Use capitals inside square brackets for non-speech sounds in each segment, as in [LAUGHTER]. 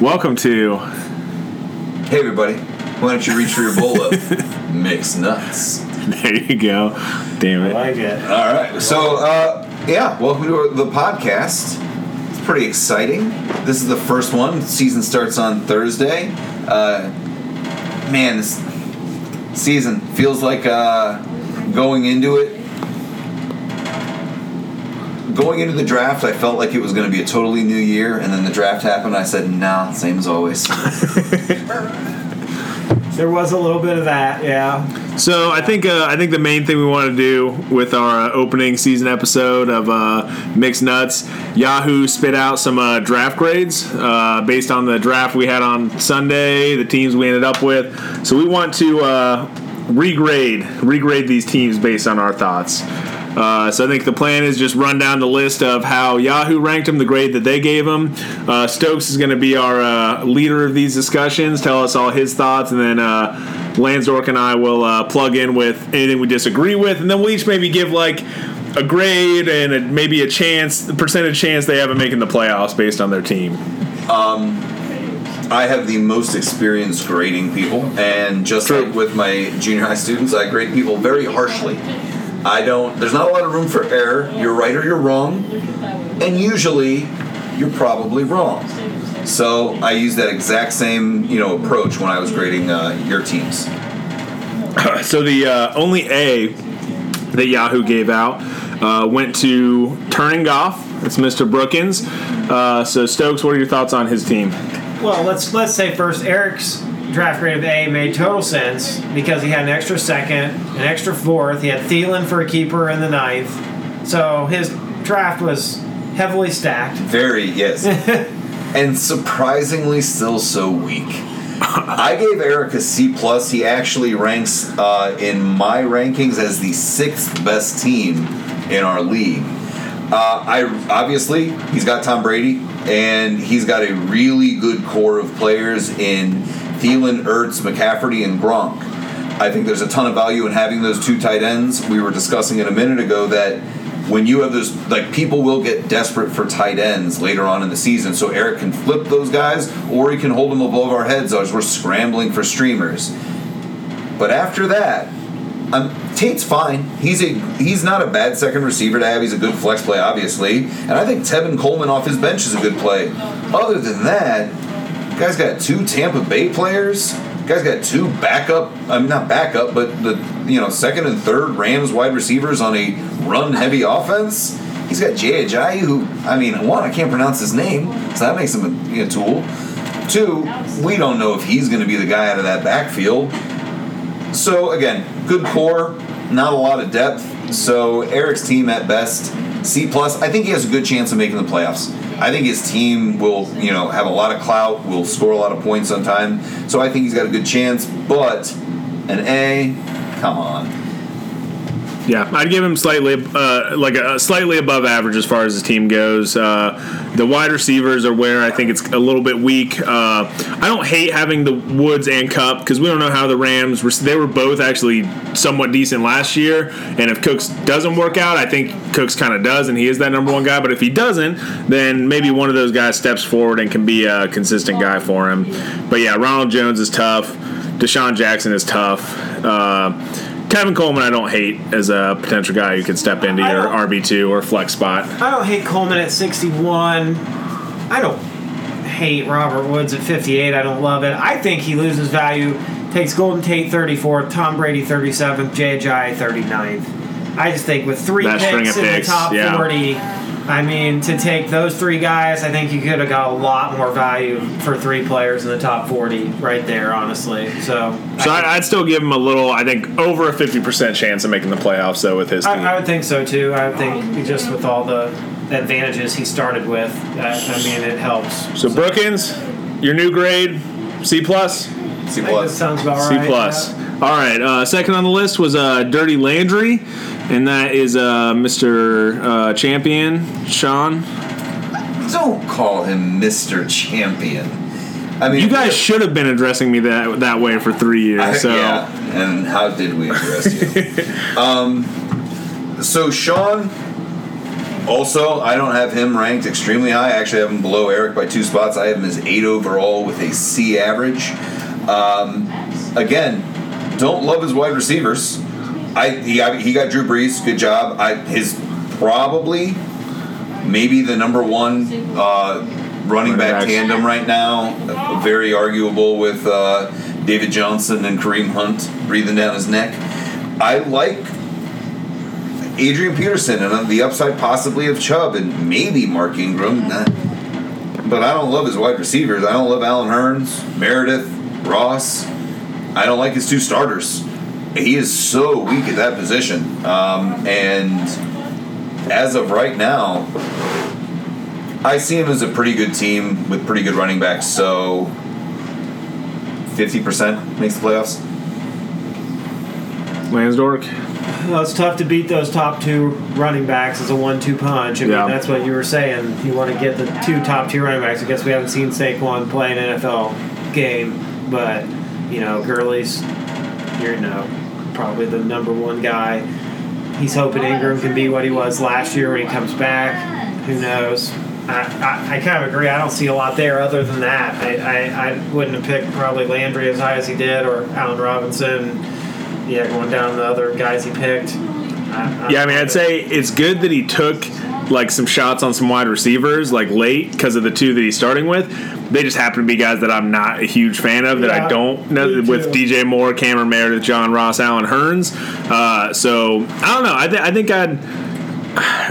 Welcome to. Hey everybody, why don't you reach for your bowl of [LAUGHS] mixed nuts? There you go. Damn it. I it. like it. All right, so uh, yeah, welcome to the podcast. It's pretty exciting. This is the first one. Season starts on Thursday. Uh, man, this season feels like uh, going into it. Going into the draft, I felt like it was going to be a totally new year, and then the draft happened. I said, "Nah, same as always." [LAUGHS] There was a little bit of that, yeah. So I think uh, I think the main thing we want to do with our uh, opening season episode of uh, Mixed Nuts, Yahoo spit out some uh, draft grades uh, based on the draft we had on Sunday, the teams we ended up with. So we want to uh, regrade regrade these teams based on our thoughts. Uh, so I think the plan is just run down the list of how Yahoo ranked them, the grade that they gave them. Uh, Stokes is going to be our uh, leader of these discussions, tell us all his thoughts, and then uh, and I will uh, plug in with anything we disagree with, and then we'll each maybe give like a grade and a, maybe a chance, percentage chance they have of making the playoffs based on their team. I have the most experience grading people, and just like with my junior high students, I grade people very harshly. I don't. There's not a lot of room for error. You're right or you're wrong, and usually you're probably wrong. So I use that exact same you know approach when I was grading uh, your teams. [COUGHS] So the uh, only A that Yahoo gave out uh, went to Turning Goff. It's Mr. Brookins. Uh, so Stokes, what are your thoughts on his team? Well, let's let's say first Eric's draft grade of A made total sense because he had an extra second, an extra fourth. He had Thielen for a keeper in the ninth, so his draft was heavily stacked. Very yes, [LAUGHS] and surprisingly still so weak. I gave Eric a C plus. He actually ranks uh, in my rankings as the sixth best team in our league. Uh, I obviously he's got Tom Brady, and he's got a really good core of players in Thielen, Ertz, McCafferty, and Gronk. I think there's a ton of value in having those two tight ends. We were discussing it a minute ago that when you have those, like people will get desperate for tight ends later on in the season. So Eric can flip those guys, or he can hold them above our heads as we're scrambling for streamers. But after that, um, Tate's fine. He's a he's not a bad second receiver to have. He's a good flex play, obviously, and I think Tevin Coleman off his bench is a good play. Other than that, guy's got two Tampa Bay players. Guy's got two backup. I mean, not backup, but the you know second and third Rams wide receivers on a run heavy offense. He's got Jay Ajayi, who I mean, one I can't pronounce his name, so that makes him a tool. Two, we don't know if he's going to be the guy out of that backfield. So again, good core, not a lot of depth. So Eric's team at best C plus. I think he has a good chance of making the playoffs. I think his team will, you know, have a lot of clout, will score a lot of points on time. So I think he's got a good chance. But an A, come on. Yeah, I'd give him slightly uh, like a, slightly above average as far as his team goes. Uh, the wide receivers are where I think it's a little bit weak. Uh, I don't hate having the Woods and Kupp because we don't know how the Rams were. They were both actually somewhat decent last year, and if Cooks doesn't work out, I think Cooks kind of does, and he is that number one guy. But if he doesn't, then maybe one of those guys steps forward and can be a consistent guy for him. But yeah, Ronald Jones is tough. DeSean Jackson is tough. Uh, Tevin Coleman, I don't hate as a potential guy who could step into your RB two or flex spot. I don't hate Coleman at 61. I don't hate Robert Woods at 58. I don't love it. I think he loses value. Takes Golden Tate 34th, Tom Brady 37th, Jay Ajayi 39th. I just think with three picks in picks, the top yeah. 40, I mean, to take those three guys, I think you could have got a lot more value for three players in the top 40 right there, honestly. So, So I, I, I'd still give him a little. I think over a fifty percent chance of making the playoffs though with his team. I, I would think so too. I would think just with all the advantages he started with, that, I mean, it helps. so Brookins, your new grade, C plus. C I think that plus. sounds about C right. plus. yeah. All right. Uh, second on the list was uh, Dirty Landry, and that is uh, Mr. Uh, Champion Sean. Don't call him Mr. Champion. I mean, You guys should have been addressing me that that way for three years. I- so yeah, and how did we address you? [LAUGHS] um, so Sean, Also, I don't have him ranked extremely high. I actually have him below Eric by two spots. I have him as eight overall with a C average. Um, again, don't love his wide receivers. I he got, he got Drew Brees. Good job. I his probably maybe the number one uh, running back backs. tandem right now. Very arguable with uh, David Johnson and Kareem Hunt breathing down his neck. I like Adrian Peterson and on the upside possibly of Chubb and maybe Mark Ingram. But I don't love his wide receivers. I don't love Allen Hurns, Meredith, Ross. I don't like his two starters. He is so weak at that position. Um, and as of right now, I see him as a pretty good team with pretty good running backs. So 50% makes the playoffs. Lansdork. Well, it's tough to beat those top two running backs as a one-two punch. I mean, Yeah. that's what you were saying. You want to get the two top two running backs. I guess we haven't seen Saquon play an NFL game, but you know, Gurley's, you know, probably the number one guy. He's hoping Ingram can be what he was last year when he comes back. Who knows? I, I, I kind of agree. I don't see a lot there other than that. I, I, I wouldn't have picked probably Landry as high as he did or Allen Robinson. Yeah, going down the other guys he picked. I, Yeah, I mean, I'd say it's good that he took like some shots on some wide receivers like late because of the two that he's starting with. They just happen to be guys that I'm not a huge fan of that I don't know with. DJ Moore, Cameron Meredith, John Ross, Allen Hurns. Uh, so I don't know. I, th- I think I'd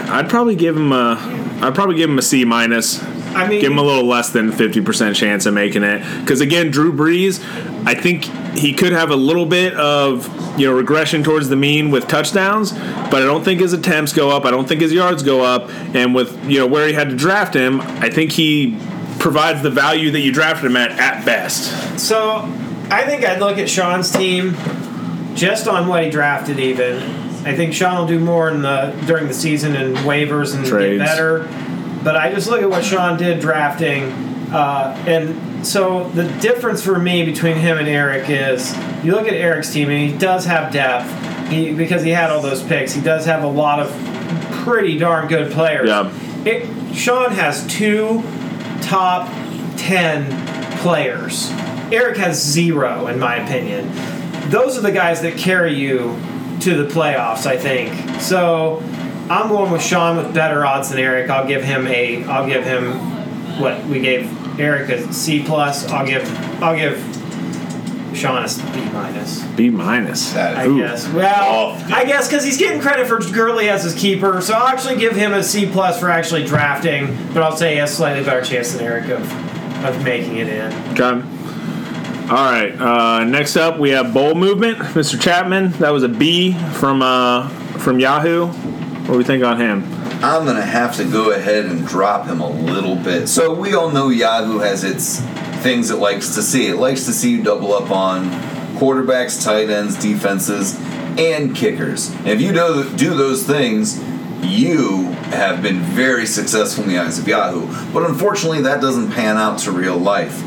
I'd probably give him a I'd probably give him a C minus. I mean, Give him a little less than 50% chance of making it. Because again, Drew Brees, I think he could have a little bit of you know regression towards the mean with touchdowns, but I don't think his attempts go up. I don't think his yards go up. And with you know where he had to draft him, I think he provides the value that you drafted him at at best. So, I think I'd look at Sean's team just on what he drafted. Even I think Sean will do more in the during the season and waivers and Trades. get better. But I just look at what Sean did drafting, uh, and so the difference for me between him and Eric is you look at Eric's team and he does have depth. He, because he had all those picks, he does have a lot of pretty darn good players. Yeah. It, Sean has two top 10 players. Eric has zero, in my opinion. Those are the guys that carry you to the playoffs, I think. So I'm going with Sean with better odds than Eric. I'll give him a. I'll give him what we gave Eric a C plus. I'll give. I'll give Sean a B minus. B minus. That- I Ooh. guess. Well, Oh. I guess because he's getting credit for Gurley as his keeper, so I'll actually give him a C plus for actually drafting. But I'll say he has slightly better chance than Eric of, of making it in. Okay. All right. Uh, next up, we have bowl movement. Mr. Chapman. That was a B from uh, from Yahoo. What do we think on him? I'm gonna have to go ahead and drop him a little bit. So we all know Yahoo has its things it likes to see. It likes to see you double up on quarterbacks, tight ends, defenses, and kickers. If you do, do those things, you have been very successful in the eyes of Yahoo. But unfortunately, that doesn't pan out to real life.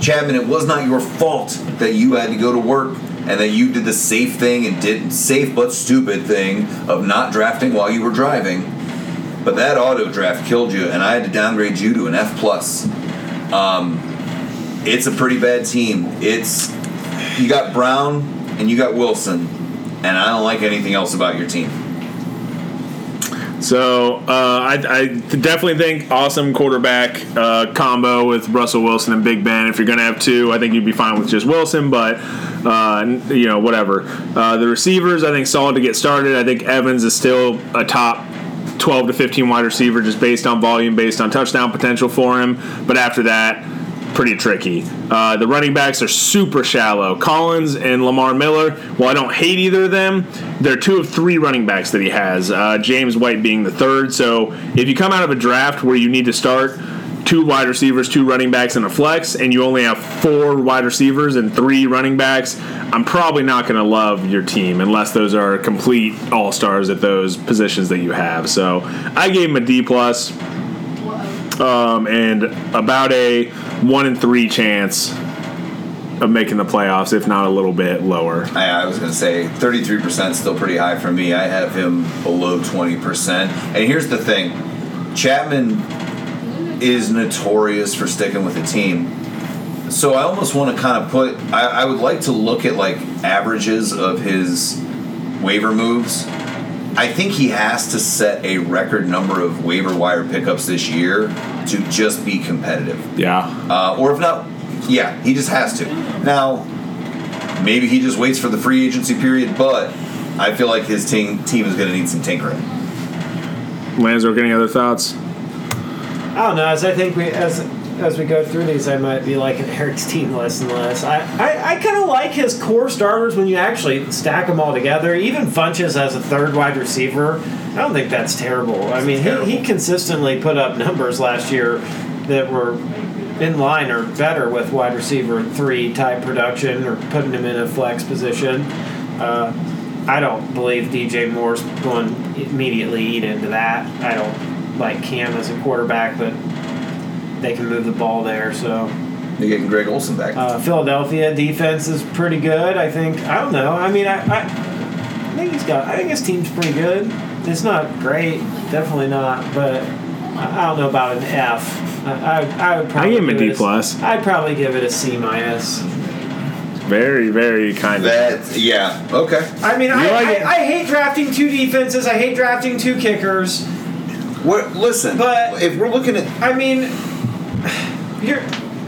Chapman, it was not your fault that you had to go to work and that you did the safe thing and did safe but stupid thing of not drafting while you were driving. But that auto draft killed you, and I had to downgrade you to an F plus. Um, it's a pretty bad team. It's you got Brown and you got Wilson, and I don't like anything else about your team. So uh, I, I definitely think awesome quarterback uh, combo with Russell Wilson and Big Ben. If you're going to have two, I think you'd be fine with just Wilson, but uh, you know whatever. Uh, the receivers, I think solid to get started. I think Evans is still a top 12 to 15 wide receiver just based on volume, based on touchdown potential for him. But after that, pretty tricky. Uh, the running backs are super shallow. Collins and Lamar Miller, while I don't hate either of them, they're two of three running backs that he has, uh, James White being the third. So if you come out of a draft where you need to start two wide receivers, two running backs, and a flex, and you only have four wide receivers and three running backs, I'm probably not going to love your team unless those are complete all stars at those positions that you have. So I gave him a D plus um, and about a one in three chance of making the playoffs, if not a little bit lower. I, I was going to say 33% is still pretty high for me. I have him below 20%. And here's the thing Chapman is notorious for sticking with the team. So I almost want to kind of put, I, I would like to look at like averages of his waiver moves. I think he has to set a record number of waiver wire pickups this year to just be competitive. Yeah. Uh, or if not, yeah, he just has to. Now, maybe he just waits for the free agency period, but I feel like his team team is going to need some tinkering. Lanzo, any other thoughts? I don't know. As I think we as as we go through these, I might be liking Eric's team less and less. I I, I kind of like his core starters when you actually stack them all together. Even Funchess as a third wide receiver, I don't think that's terrible. I mean, he, he consistently put up numbers last year that were in line or better with wide receiver three type production or putting him in a flex position. Uh, I don't believe DJ Moore's going immediately eat into that. I don't like Cam as a quarterback, but they can move the ball there. So You're getting Greg Olsen back. uh, Philadelphia defense is pretty good. I think. I don't know. I mean, I, I, I think he's got. I think his team's pretty good. It's not great, definitely not. But I, I don't know about an F. I, I, I would probably I give him a give D it plus. I'd probably give it a C minus. Very, very kind of. that yeah okay. I mean, I, like I. I hate drafting two defenses. I hate drafting two kickers. What? Listen, But- if we're looking at I mean, you're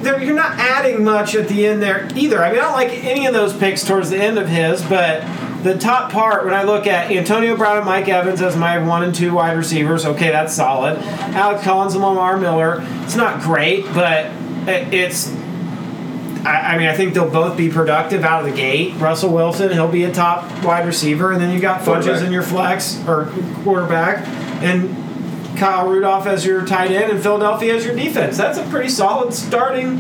there, you're not adding much at the end there either. I mean, I don't like any of those picks towards the end of his, but the top part when I look at Antonio Brown and Mike Evans as my one and two wide receivers, okay, that's solid. Alex Collins and Lamar Miller, it's not great, but it- it's. I I mean, I think they'll both be productive out of the gate. Russell Wilson, he'll be a top wide receiver, and then you got Quarterback. in your flex or quarterback, and Kyle Rudolph as your tight end and Philadelphia as your defense. That's a pretty solid starting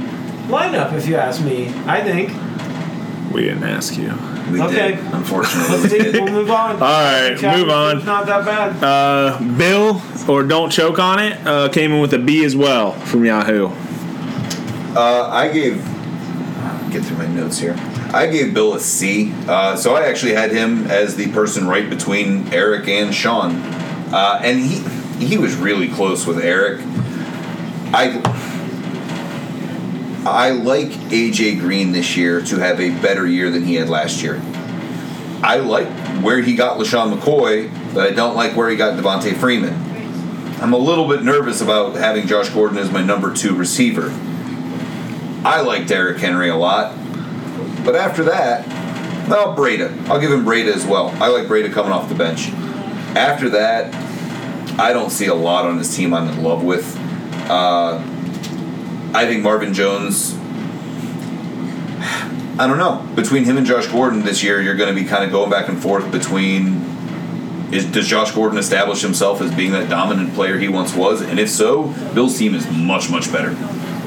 lineup, if you ask me. I think. We didn't ask you. we Okay. did, unfortunately, Let's we see. did. We'll move on. [LAUGHS] All right, Chapman's move on. Not that bad. Uh, Bill or don't choke on it uh, came in with a B as well from Yahoo. Uh, I gave get through my notes here. I gave Bill a C. Uh, so I actually had him as the person right between Eric and Sean, uh, and he he was really close with Eric. I I like AJ Green this year to have a better year than he had last year. I like where he got LeSean McCoy, but I don't like where he got Devonta Freeman. I'm a little bit nervous about having Josh Gordon as my number two receiver. I like Derrick Henry a lot. But after that, well, Breida. I'll give him Breida as well. I like Breida coming off the bench. After that, I don't see a lot on his team I'm in love with. Uh, I think Marvin Jones. I don't know. Between him and Josh Gordon this year, you're going to be kind of going back and forth between is, does Josh Gordon establish himself as being that dominant player he once was? And if so, Bill's team is much, much better.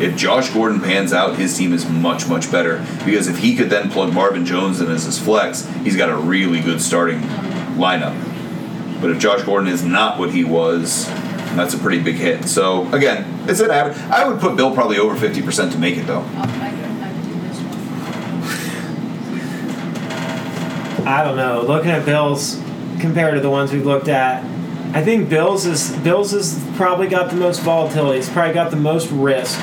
If Josh Gordon pans out, his team is much, much better. Because if he could then plug Marvin Jones in as his flex, he's got a really good starting lineup. But if Josh Gordon is not what he was, that's a pretty big hit. So, again, it's an average. I would put Bill probably over 50% to make it, though. I don't know. Looking at Bills compared to the ones we've looked at, I think Bills is Bills has probably got the most volatility. It's probably got the most risk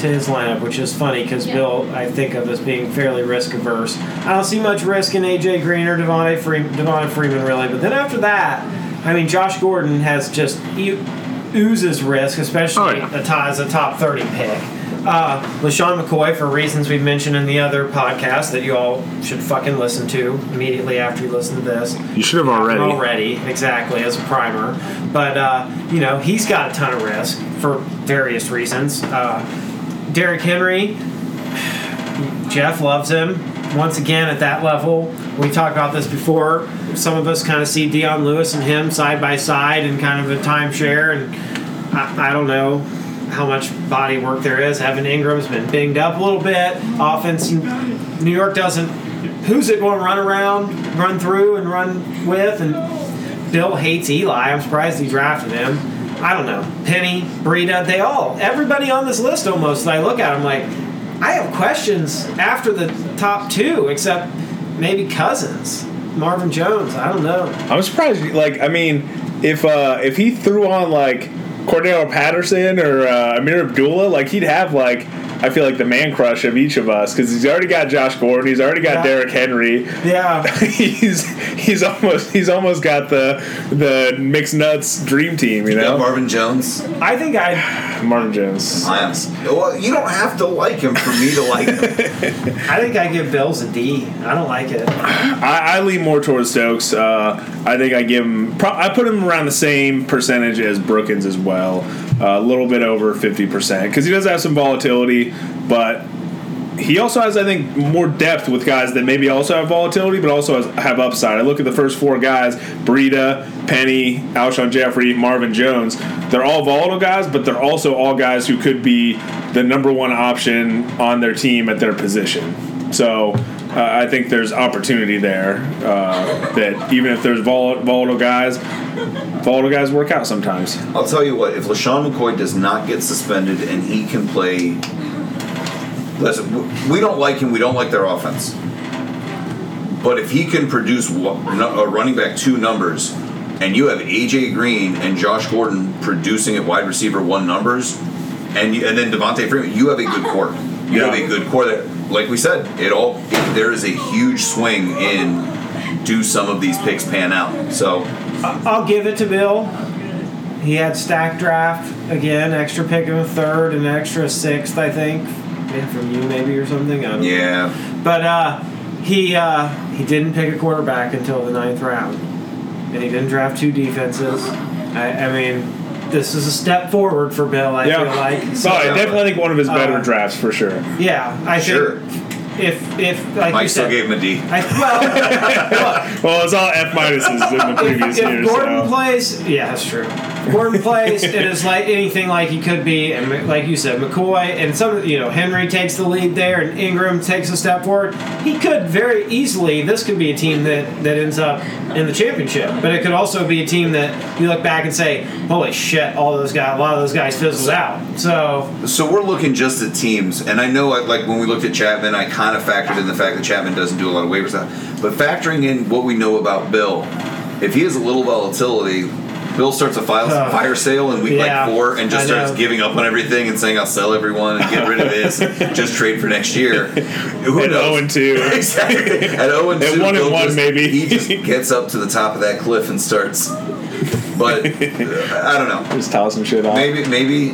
to his lineup, which is funny because Yeah. Bill I think of as being fairly risk averse. I don't see much risk in AJ Green or Devonta Freeman, Devonta Freeman really, but then after that, I mean Josh Gordon has just he oozes risk, especially Oh, yeah. a as a top thirty pick. Uh, LeSean McCoy, for reasons we've mentioned in the other podcast that you all should fucking listen to immediately after you listen to this. You should have already. Already, exactly, as a primer. But, uh, you know, he's got a ton of risk for various reasons. Uh, Derrick Henry, Jeff loves him. Once again, at that level, we talked about this before. Some of us kind of see Dion Lewis and him side by side in kind of a timeshare, and I, I don't know how much body work there is. Evan Engram's been binged up a little bit. Offense, New York doesn't. Who's it going to run around, run through, and run with? And Bill hates Eli. I'm surprised he drafted him. I don't know. Penny, Breida, they all, everybody on this list almost. I look at them like I have questions after the top two, except maybe Cousins, Marvin Jones. I don't know. I'm surprised. Like, I mean, if uh, if he threw on like Cordell Patterson or uh, Ameer Abdullah, like he'd have like I feel like the man crush of each of us because he's already got Josh Gordon, he's already got Yeah. Derrick Henry. Yeah. [LAUGHS] he's he's almost he's almost got the the mixed nuts dream team, you You got know. Marvin Jones. I think I [SIGHS] Marvin Jones. I, well, you don't have to like him for me to like him. [LAUGHS] I think I give Bills a D. I don't like it. I, I lean more towards Stokes. Uh, I think I give him. Pro- I put him around the same percentage as Brookins as well, a little bit over fifty percent because he does have some volatility, but he also has, I think, more depth with guys that maybe also have volatility, but also has, have upside. I look at the first four guys: Breida, Penny, Alshon Jeffery, Marvin Jones. They're all volatile guys, but they're also all guys who could be the number one option on their team at their position. So uh, I think there's opportunity there. Uh, that even if there's vol- volatile guys, volatile guys work out sometimes. I'll tell you what, if LeSean McCoy does not get suspended and he can play. Listen, we don't like him, we don't like their offense. But if he can produce a running back two numbers, and you have AJ Green and Josh Gordon producing at wide receiver one numbers, and you, and then Devonta Freeman, you have a good core. You have a good core that, like we said, it all it, there is a huge swing in do some of these picks pan out. So I'll give it to Bill. He had stack draft again, extra pick in the third and extra sixth, I think, from you maybe or something. I don't know. yeah, But uh, he uh, he didn't pick a quarterback until the ninth round, and he didn't draft two defenses. I, I mean, this is a step forward for Bill. I feel like. So I definitely think one of his better Uh, drafts for sure. Yeah, I Sure. think if if like Mike you still said, gave him a D. I, well, [LAUGHS] look, Well, it's all F minuses in the if, previous if years. Gordon so. plays, yeah, that's true. Gordon plays, it is like anything like he could be, and like you said, McCoy and some, you know, Henry takes the lead there, and Ingram takes a step forward. He could very easily. This could be a team that that ends up in the championship, but it could also be a team that you look back and say, "Holy shit!" All those guys, a lot of those guys fizzled out. So So we're looking just at teams, and I know, like when we looked at Chapman, I kind of factored in the fact that Chapman doesn't do a lot of waiver stuff. But factoring in what we know about Bill, if he has a little volatility, Bill starts a file, Uh, fire sale in week yeah, like four and just I starts know. giving up on everything and saying, "I'll sell everyone and get rid of this, [LAUGHS] just trade for next year." [LAUGHS] Who At knows? 0 and 2. [LAUGHS] exactly. At 0 and At 2, one and one, just- maybe. He just gets up to the top of that cliff and starts. But uh, I don't know. Just toss some shit off. Maybe maybe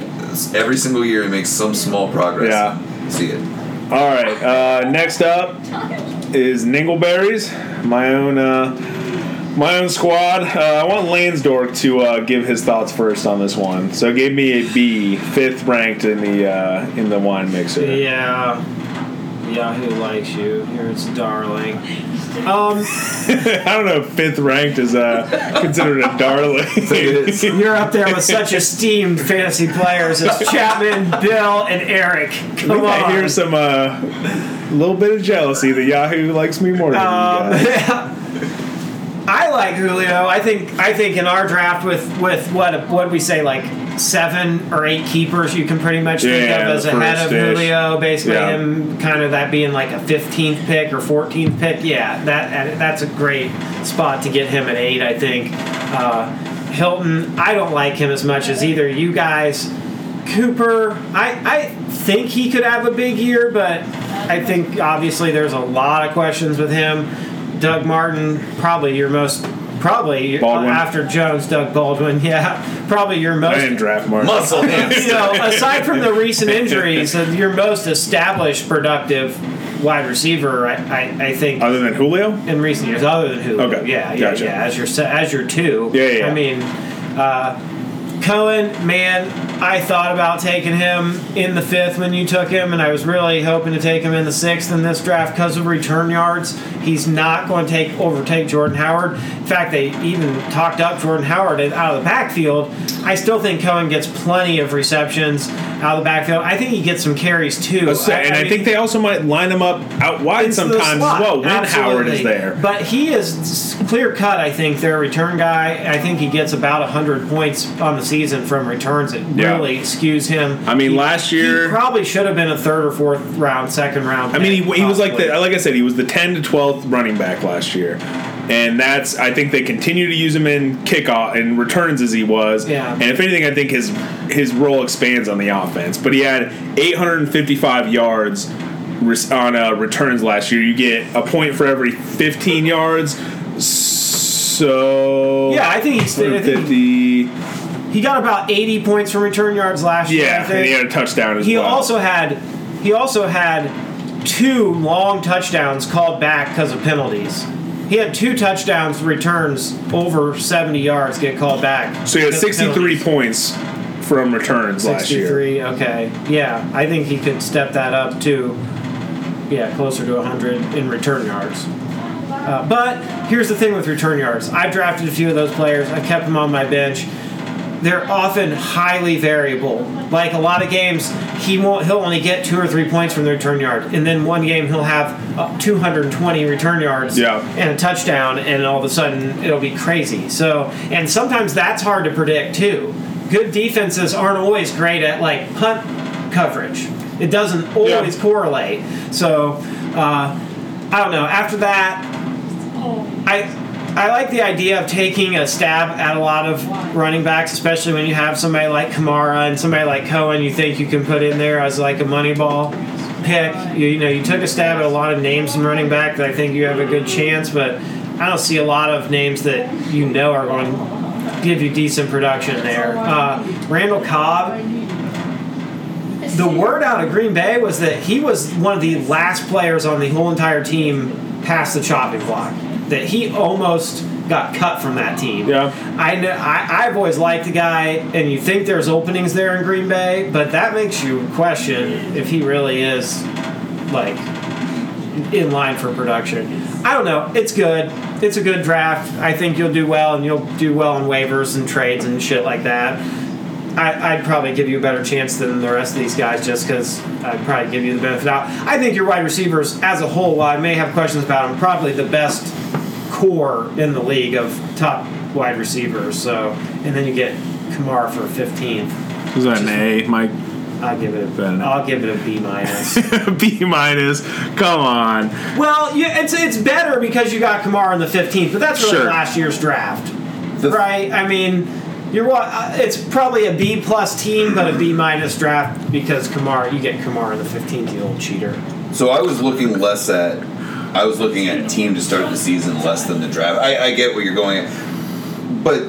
every single year he makes some small progress. Yeah. See it. All right. Uh, next up is Ningleberries, my own uh, my own squad. Uh, I want Lansdorf to uh, give his thoughts first on this one. So it gave me a B, fifth ranked in the uh, in the wine mixer. yeah, Yahoo likes you. You're its darling. Um. [LAUGHS] I don't know if fifth ranked is uh, considered a darling. You're up there with such esteemed fantasy players as Chapman, Bill, and Eric. Come I on. hear some uh, little bit of jealousy that Yahoo likes me more than Um, you guys. [LAUGHS] I like Julio. I think I think in our draft with with what what we say like seven or eight keepers you can pretty much think Yeah, of as ahead of first-ish. Julio. Basically, Yeah. him kind of that being like a 15th pick or 14th pick. Yeah, that that's a great spot to get him at eight. I think. Uh, Hilton, I don't like him as much as either you guys. Cooper, I, I think he could have a big year, but I think obviously there's a lot of questions with him. Doug Martin, probably your most, probably uh, Baldwin. after Jones, Doug Baldwin, [LAUGHS] yeah, probably your I most. didn't draft Mark. Muscle [LAUGHS] You know, aside from the recent injuries, uh, your most established, productive wide receiver, I, I, I think Other than Julio? in recent years, other than Julio. Okay, Yeah, yeah, gotcha. yeah. As your as your two. Yeah, yeah, yeah. I mean, uh, Cohen, man, I thought about taking him in the fifth when you took him, and I was really hoping to take him in the sixth in this draft because of return yards. He's not going to take overtake Jordan Howard. In fact, they even talked up Jordan Howard out of the backfield. I still think Cohen gets plenty of receptions. out of the backfield. I think he gets some carries too. Say- and I, mean, think they also might line him up out wide sometimes slot. as well when Howard is there. But he is clear cut. I think their return guy. I think he gets about hundred points on the season from returns. It Yeah. really skews him. I mean, He- last year- he probably should have been a third or fourth round, second round. I mean, he, he was like the like I said, he was the 10 to 12th running back last year, and that's I think they continue to use him in kickoff and returns as he was. Yeah. And if anything, I think his his role expands on the offense. But he had 855 yards on uh, returns last year. You get a point for every 15 yards. So Yeah, I think he's. 50. He got about eighty points from return yards last year. Yeah, and he had a touchdown as He well. also had he also had two long touchdowns called back because of penalties. He had two touchdowns returns over 70 yards get called back. so he had 63 points from returns last year. 63, okay. Yeah, I think he could step that up to yeah, closer to 100 in return yards. Uh, but here's the thing with return yards. I've drafted a few of those players. I kept them on my bench. They're often highly variable. Like a lot of games, he won't. He'll only get two or three points from the return yard, and then one game he'll have uh, 220 return yards Yeah. and a touchdown, and all of a sudden it'll be crazy. So, and sometimes that's hard to predict too. Good defenses aren't always great at like punt coverage. It doesn't always Yeah. correlate. So, uh, I don't know. After that, I I like the idea of taking a stab at a lot of running backs, especially when you have somebody like Kamara and somebody like Cohen. You think you can put in there as like a money ball pick. You, you know, you took a stab at a lot of names in running back that I think you have a good chance, but I don't see a lot of names that you know are going to give you decent production there. Uh, Randall Cobb, the word out of Green Bay was that he was one of the last players on the whole entire team past the chopping block. That he almost got cut from that team. Yeah. I know. I, I've always liked the guy, and you think there's openings there in Green Bay, but that makes you question if he really is like in line for production. I don't know. It's good. It's a good draft. I think you'll do well, and you'll do well on waivers and trades and shit like that. I, I'd probably give you a better chance than the rest of these guys just because I'd probably give you the benefit out. I think your wide receivers as a whole, while I may have questions about them, probably the best core in the league of top wide receivers. So, and then you get Kamar for 15th. Is that an A, Mike? I'll give it a, Better not. I'll give it a B minus. [LAUGHS] B minus. Come on. well, yeah, it's it's better because you got Kamar in the 15th, but that's really Sure. last year's draft, The- right? I mean, you're what? uh, It's probably a B plus team, but a B minus draft because Kamar, you get Kamar in the 15th, you old cheater. So I was looking less at, I was looking at a team to start the season less than the draft. I, I get what you're going at, but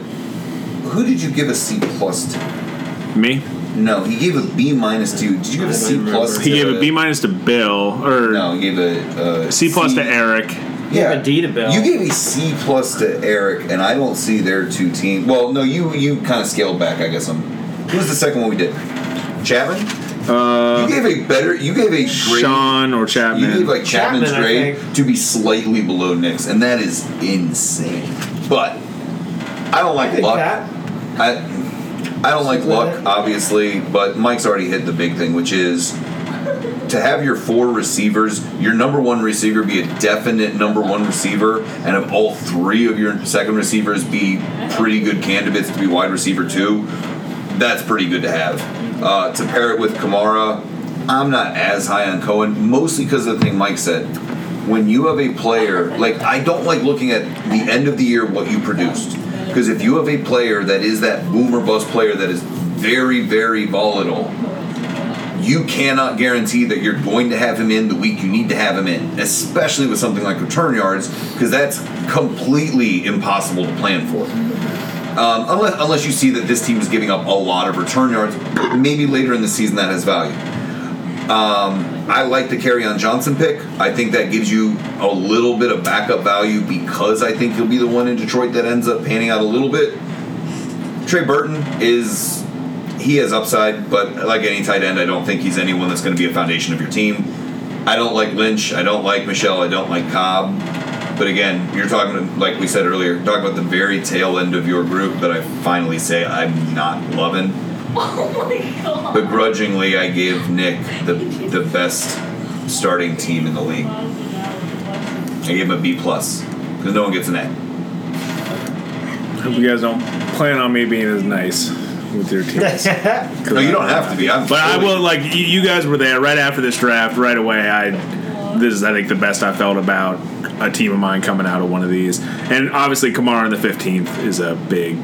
who did you give a C plus to? Me? No, he gave a B minus to. Did you give a C plus? He to, gave a B minus to Bill, or No, he gave a, a C plus to Eric. Yeah, a D to Bill. You gave a C plus to Eric, and I don't see their two teams. Well, no, you you kind of scaled back. I guess. I'm. Who was the second one we did? Chapman. Uh, you gave a better. You gave a grade. Sean or Chapman. You gave like Chapman's Chapman, grade to be slightly below Nick's, and that is insane. But I don't like I luck. that. I I don't like luck, obviously, but Mike's already hit the big thing, which is to have your four receivers, your number one receiver be a definite number one receiver, and have all three of your second receivers be pretty good candidates to be wide receiver two. That's pretty good to have. Uh, to pair it with Kamara, I'm not as high on Cohen, mostly because of the thing Mike said. When you have a player, like, I don't like looking at the end of the year what you produced. Because if you have a player that is that boomer bust player that is very, very volatile, you cannot guarantee that you're going to have him in the week you need to have him in, especially with something like return yards, because that's completely impossible to plan for. Um, unless, unless you see that this team is giving up a lot of return yards, maybe later in the season that has value. Um, I like the Kerryon Johnson pick. I think that gives you a little bit of backup value because I think he'll be the one in Detroit that ends up panning out a little bit. Trey Burton is he has upside, but like any tight end, I don't think he's anyone that's going to be a foundation of your team. I don't like Lynch. I don't like Michel. I don't like Cobb. But again, you're talking like we said earlier, talking about the very tail end of your group that I finally say I'm not loving. [LAUGHS] Oh my god. begrudgingly, I gave Nick the the best starting team in the league. I gave him a B plus because no one gets an A. Hope you guys don't plan on me being as nice with your teams. [LAUGHS] No, you don't have to be. I'm But I totally- will like you, you guys were there right after this draft. Right away, I this is I think the best I felt about a team of mine coming out of one of these. And obviously, Kamara in the fifteenth is a big,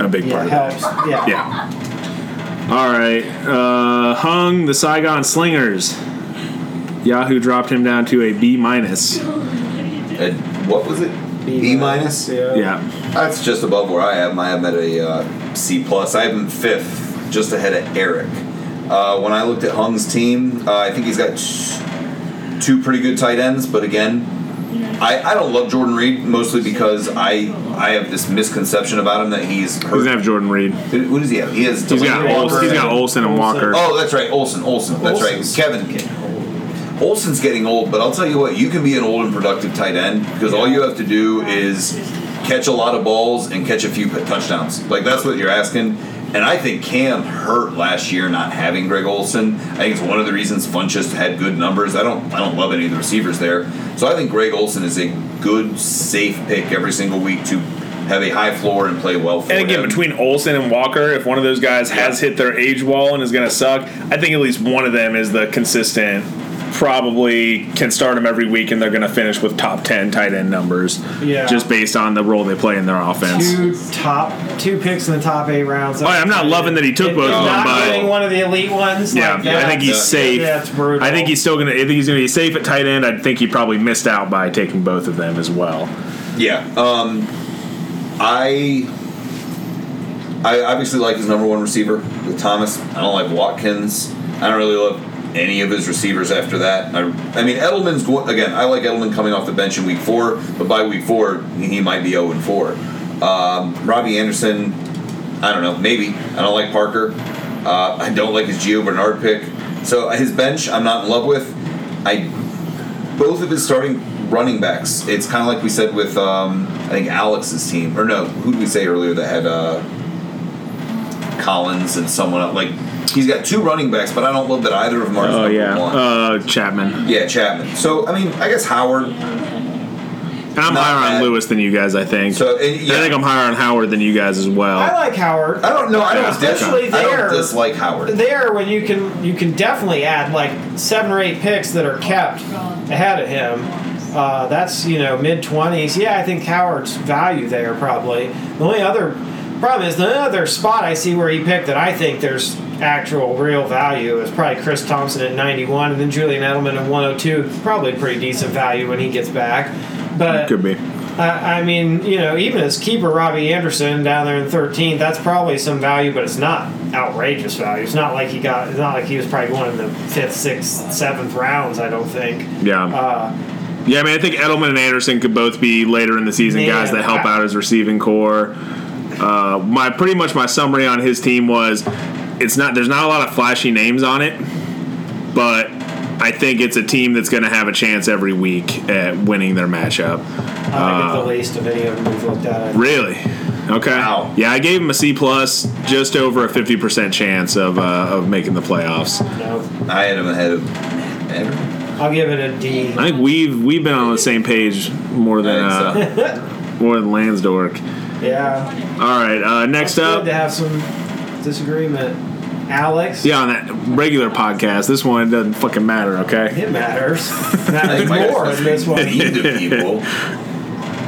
a big Yeah, part of that. Yeah. Yeah. All right, uh, Hung the Saigon Slingers. Yahoo dropped him down to a B minus. Uh, what was it? B minus. Yeah. Yeah, That's just above where I am. I have him at a uh, C plus. I am fifth, just ahead of Eric. Uh, when I looked at Hung's team, uh, I think he's got t- two pretty good tight ends. But again, I, I don't love Jordan Reed mostly because I I have this misconception about him that he's he's gonna hurt. have Jordan Reed. Who does he have? He has. He's got Delanie Olsen, Walker he's got and- Olsen and Walker. Oh, that's right, Olsen. Olsen. That's Olsen's right. Kevin. Olsen's getting old, but I'll tell you what, you can be an old and productive tight end because all you have to do is catch a lot of balls and catch a few touchdowns. Like that's what you're asking. And I think Cam hurt last year not having Greg Olsen. I think it's one of the reasons Funchess had good numbers. I don't I don't love any of the receivers there. So I think Greg Olsen is a good, safe pick every single week to have a high floor and play well for And again, him. between Olsen and Walker, if one of those guys has hit their age wall and is going to suck, I think at least one of them is the consistent. Probably can start them every week, and they're going to finish with top ten tight end numbers. Yeah. just based on the role they play in their offense. Two top, two picks in the top eight rounds. Oh, I'm not loving that he took both of them, not but getting one of the elite ones. yeah, like I think he's Yeah. safe. Yeah, it's brutal. I think he's still going to. I think he's going to be safe at tight end. I think he probably missed out by taking both of them as well. Yeah. Um, I I obviously like his number one receiver with Thomas. I don't like Watkins. I don't really love any of his receivers after that. I, I mean, Edelman's go- again. I like Edelman coming off the bench in week four, but by week four he might be zero and four. Um, Robbie Anderson. I don't know. Maybe I don't like Parker. Uh, I don't like his Gio Bernard pick. So uh, his bench, I'm not in love with. I both of his starting running backs. It's kind of like we said with um, I think Alex's team, or no, who did we say earlier that had uh, Collins and someone else? Like he's got two running backs, but I don't love that either of them are. Oh yeah, one. uh, Chapman. yeah, Chapman. So I mean, I guess Howard. And I'm Not higher on. Lewis than you guys. I think. So and, yeah, I think I'm higher on Howard than you guys as well. I like Howard. I don't know. I don't, Especially dis- I don't dislike Howard. there when you can you can definitely add like seven or eight picks that are kept ahead of him. Uh, that's you know mid twenties. Yeah, I think Howard's value there probably. The only other problem is the other spot I see where he picked that I think there's actual real value is probably Chris Thompson at 91 and then Julian Edelman at 102. Probably pretty decent value when he gets back. But Could be. I, I mean, you know, even as keeper Robbie Anderson down there in 13, that's probably some value, but it's not outrageous value. It's not like he got. It's not like he was probably going in the fifth, sixth, seventh rounds. I don't think. Yeah. Uh, Yeah, I mean, I think Edelman and Anderson could both be later in the season Man, guys that help I- out his receiving corps. Uh, my pretty much my summary on his team was, it's not there's not a lot of flashy names on it, but I think it's a team that's going to have a chance every week at winning their matchup. I think it's the least of any of them we've looked at. Really? Okay. Wow. Yeah, I gave him a C plus, just over a fifty percent chance of uh, of making the playoffs. No, I had him ahead of Everton. I'll give it a D. I think we've we've been on the same page more than uh, more than Lansdork. Yeah. All right, uh, next It's good up. to have some disagreement. Alex. Yeah, on that regular podcast, this one doesn't fucking matter, okay? It matters. I [LAUGHS] Matters more guy's in this one. mean to people.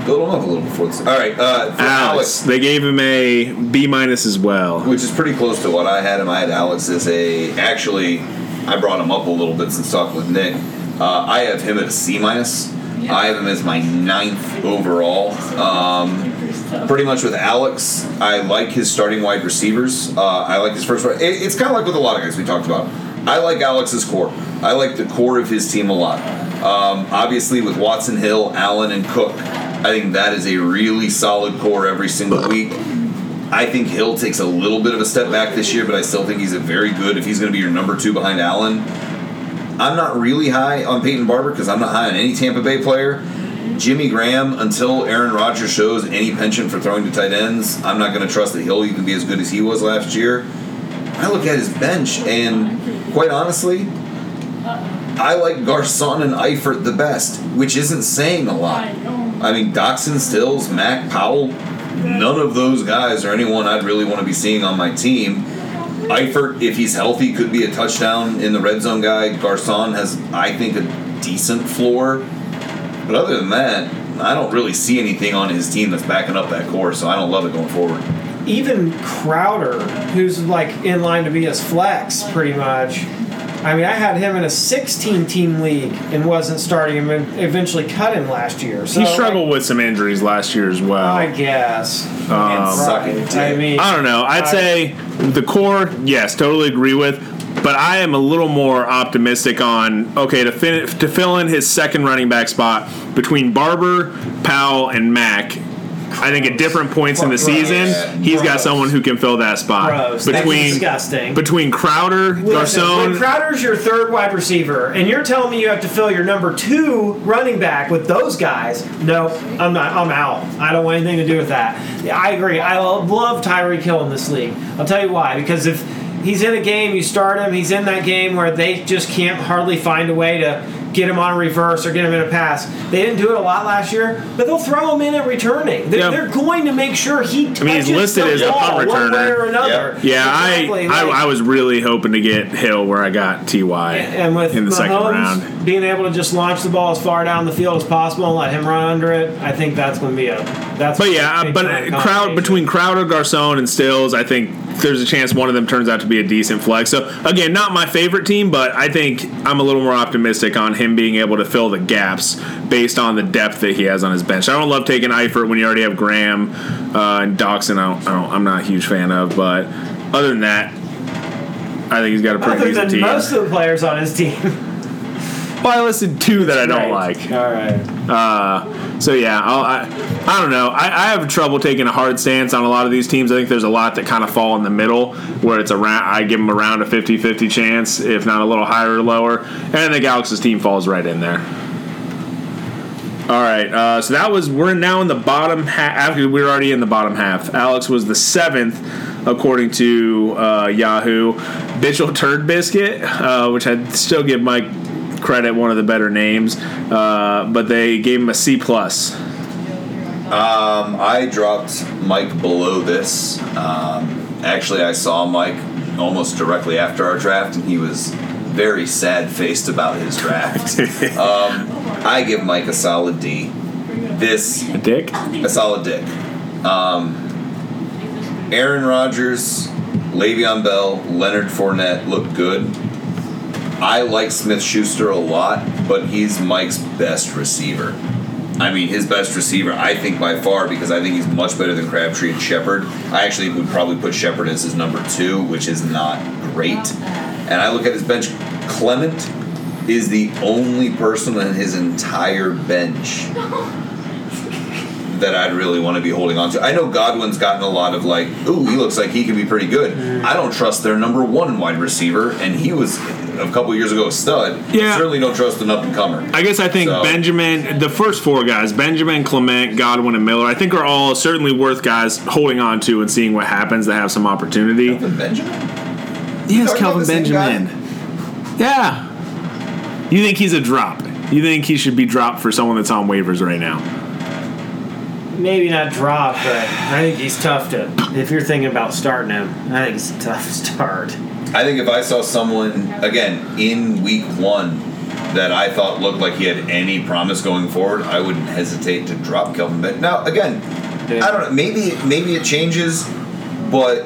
Build him up a little before this. All right, uh, for Alex, Alex they gave him a B minus as well. which is pretty close to what I had him. I had Alex as a actually, I brought him up a little bit since talking with Nick. Uh, I have him at a C minus. I have him as my ninth overall. Um, pretty much with Alex, I like his starting wide receivers. Uh, I like his first. It, it's kind of like with a lot of guys we talked about. I like Alex's core. I like the core of his team a lot. Um, obviously, with Watson, Hill, Allen, and Cook, I think that is a really solid core every single week. I think Hill takes a little bit of a step back this year, but I still think he's a very good. If he's going to be your number two behind Allen, I'm not really high on Peyton Barber because I'm not high on any Tampa Bay player. Jimmy Graham, until Aaron Rodgers shows any penchant for throwing to tight ends, I'm not going to trust that he'll even be as good as he was last year. I look at his bench, and quite honestly, I like Garcon and Eifert the best, which isn't saying a lot. I mean, Doctson, Stills, Mack, Powell, none of those guys are anyone I'd really want to be seeing on my team. Eifert, if he's healthy, could be a touchdown in the red zone guy. Garcon has, I think, a decent floor. But other than that, I don't really see anything on his team that's backing up that core, so I don't love it going forward. Even Crowder, who's like in line to be his flex, pretty much. I mean, I had him in a 16 team league and wasn't starting him and eventually cut him last year. So He struggled with some injuries last year as well. I, I guess. And sucking Right. dick. I mean, I don't know. I'd I- say the core, yes, totally agree with. But I am a little more optimistic on okay to fin- to fill in his second running back spot between Barber, Powell, and Mack. I think at different points in the Gross. season, he's got Gross. someone who can fill that spot. Gross. That's Between disgusting. between Crowder, Listen, when Garcon, Crowder's your third wide receiver, and you're telling me you have to fill your number two running back with those guys. No, I'm not. I'm out. I don't want anything to do with that. Yeah, I agree. I love Tyreek Hill in this league. I'll tell you why. Because if he's in a game, you start him. He's in that game where they just can't hardly find a way to get him on a reverse or get him in a pass. They didn't do it a lot last year, but they'll throw him in at returning. They're, Yeah. they're going to make sure he. Touches mean, he's listed as a ball punt one way returner. or another. yeah, Exactly, I, like- I I was really hoping to get Hill where I got Ty and with in the Mahomes second round. being able to just launch the ball as far down the field as possible and let him run under it, I think that's going to be a that's. But yeah, but crowd between Crowder, Garcon, and Stills, I think there's a chance one of them turns out to be a decent flex. So again, not my favorite team, but I think I'm a little more optimistic on him being able to fill the gaps based on the depth that he has on his bench. I don't love taking Eifert when you already have Graham uh, and Doctson. I don't, I don't, I'm not a huge fan of, but other than that, I think he's got a pretty other decent than team. most of the players on his team. [LAUGHS] well, I listed two that I don't Right. like. All right. Uh, so yeah, I'll, I I don't know. I, I have trouble taking a hard stance on a lot of these teams. I think there's a lot that kind of fall in the middle where it's around. I give them around a 50-50 chance, if not a little higher or lower. And I think Alex's team falls right in there. All right, uh, so that was we're now in the bottom half. After we were already in the bottom half. Alex was the seventh, according to uh, Yahoo. Bitchel Turd Biscuit, uh, which I'd still give Mike credit, one of the better names, uh, but they gave him a C plus. Um, I dropped Mike below this. Um, actually, I saw Mike almost directly after our draft, and he was very sad faced about his draft. [LAUGHS] um, I give Mike a solid D. This A dick. a solid dick. Um, Aaron Rodgers, Le'Veon Bell, Leonard Fournette look good. I like Smith Schuster a lot, but he's Mike's best receiver. I mean, his best receiver, I think by far, because I think he's much better than Crabtree and Shepard. I actually would probably put Shepard as his number two, which is not great. And I look at his bench. Clement is the only person on his entire bench that I'd really want to be holding on to. I know Godwin's gotten a lot of like, ooh, he looks like he can be pretty good. Mm. I don't trust their number one wide receiver, and he was a couple years ago a stud. Yeah. Certainly don't trust an up and comer. I guess I think So- Benjamin, the first four guys, Benjamin, Clement, Godwin, and Miller, I think are all certainly worth guys holding on to and seeing what happens to have some opportunity. Benjamin? Yes, talking Kelvin about the same Benjamin. Yeah. You think he's a drop? You think he should be dropped for someone that's on waivers right now? Maybe not drop, but I think he's tough to. If you're thinking about starting him, I think it's a tough start. I think if I saw someone again in week one that I thought looked like he had any promise going forward, I wouldn't hesitate to drop Kelvin Benjamin. Now, again, Yeah. I don't know. Maybe maybe it changes, but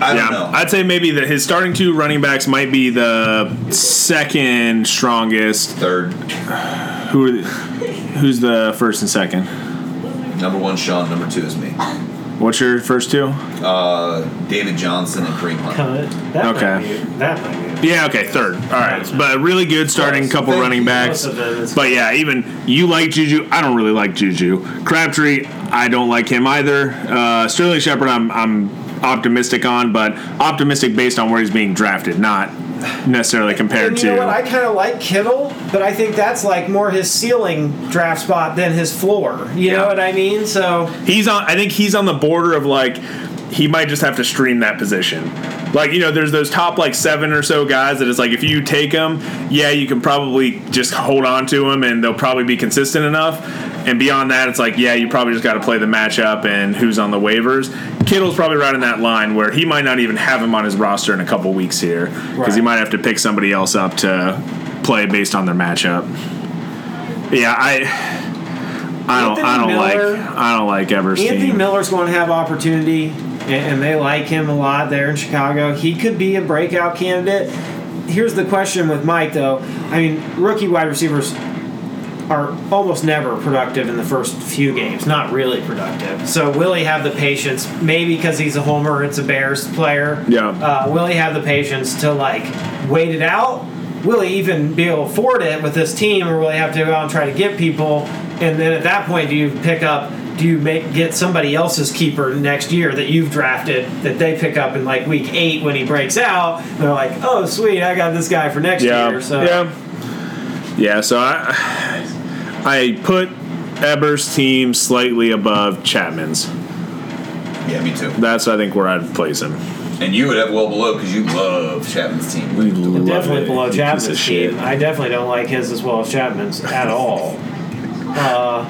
I don't know. I'd say maybe that his starting two running backs might be the second strongest. Third, Who, are the, who's the first and second? number one, Sean. Number two is me. What's your first two? Uh, David Johnson and Kareem Hunt. That Okay. Might be, that might be. Yeah, okay, third. All right, but a really good starting Close. couple running backs. Both of them is- But yeah, even you like Juju. I don't really like Juju. Crabtree, I don't like him either. Uh, Sterling Shepard, I'm I'm optimistic on, but optimistic based on where he's being drafted, not necessarily compared And you know what? I kind of like Kittle, but I think that's like more his ceiling draft spot than his floor. You know what I mean? So He's on. I think he's on the border of like he might just have to stream that position. Like you know, there's those top like seven or so guys that it's like if you take them, yeah, you can probably just hold on to them and they'll probably be consistent enough. And beyond that, it's like yeah, you probably just got to play the matchup and who's on the waivers. Kittle's probably right in that line where he might not even have him on his roster in a couple weeks here because he might have to pick somebody else up to play based on their matchup. Yeah, I. I don't. I don't like. Miller- I don't like Evers' Anthony. Miller's going to have opportunity, and, and they like him a lot there in Chicago. He could be a breakout candidate. Here's the question with Mike, though. I mean, rookie wide receivers are almost never productive in the first few games. Not really productive. So will he have the patience? Maybe because he's a homer, it's a Bears player. Yeah. Uh, will he have the patience to like wait it out? Will he even be able to afford it with this team, or will he have to go out and try to get people? And then at that point, do you pick up? Do you make get somebody else's keeper next year that you've drafted that they pick up in like week eight when he breaks out? They're like, oh sweet, I got this guy for next Yeah. year. So Yeah. Yeah. So I I put Ebers' team slightly above Chapman's. Yeah, me too. That's I think where I'd place him. And you would have well below because you love Chapman's team. We Love definitely it, below you piece Chapman's shit. team. I definitely don't like his as well as Chapman's at all. Uh,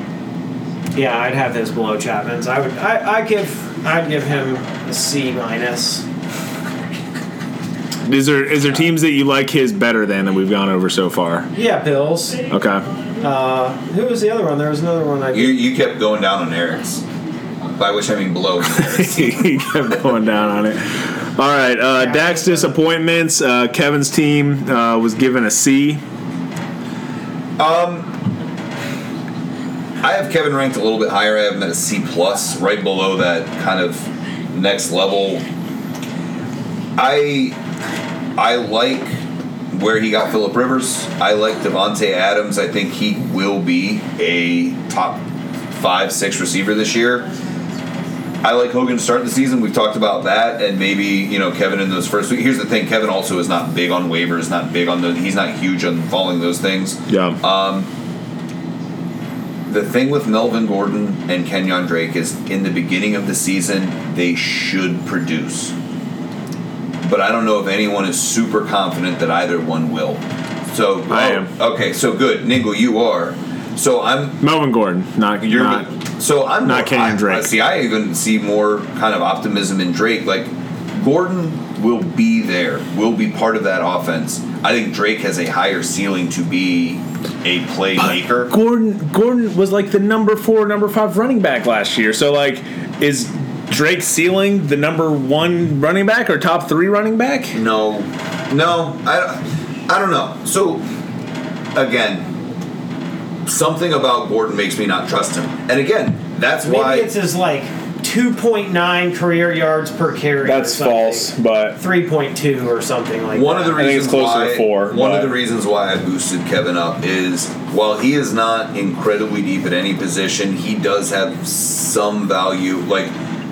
yeah, I'd have his below Chapman's. I would. I, I give. I'd give him a C minus. Is there is there teams that you like his better than that we've gone over so far? Yeah, Bills. Okay. Uh, who was the other one? There was another one. I You you kept going down on Eric's. By which I mean below [LAUGHS] he kept going down on it. All right, uh, Dak's disappointments. Uh, Kevin's team uh, was given a C. I have Kevin ranked a little bit higher. I have him at a C plus, right below that kind of next level. I I like where he got Philip Rivers. I like Davante Adams. I think he will be a top five, six receiver this year. I like Hogan to start the season. We've talked about that, and maybe you know Kevin in those first week. Here's the thing: Kevin also is not big on waivers, not big on the. He's not huge on following those things. Yeah. Um, The thing with Melvin Gordon and Kenyon Drake is in the beginning of the season, they should produce. But I don't know if anyone is super confident that either one will. So I oh, am. Okay, so good. Ningle, you are. So I'm Melvin Gordon, not you're not. so I'm not Kenyon I- Drake. See, I even see more kind of optimism in Drake. Like Gordon will be there, will be part of that offense. I think Drake has a higher ceiling to be a playmaker. Gordon Gordon was like the number four, number five running back last year. So like, is Drake ceiling the number one running back or top three running back? No, no, I, I don't know. So, again, something about Gordon makes me not trust him. And again, that's maybe why. it's his like 2.9 career yards per carry. That's false, but 3.2 or something like one that. of the I think reasons it's closer why to four, one but- of the reasons why I boosted Kevin up is while he is not incredibly deep at any position, he does have some value. Like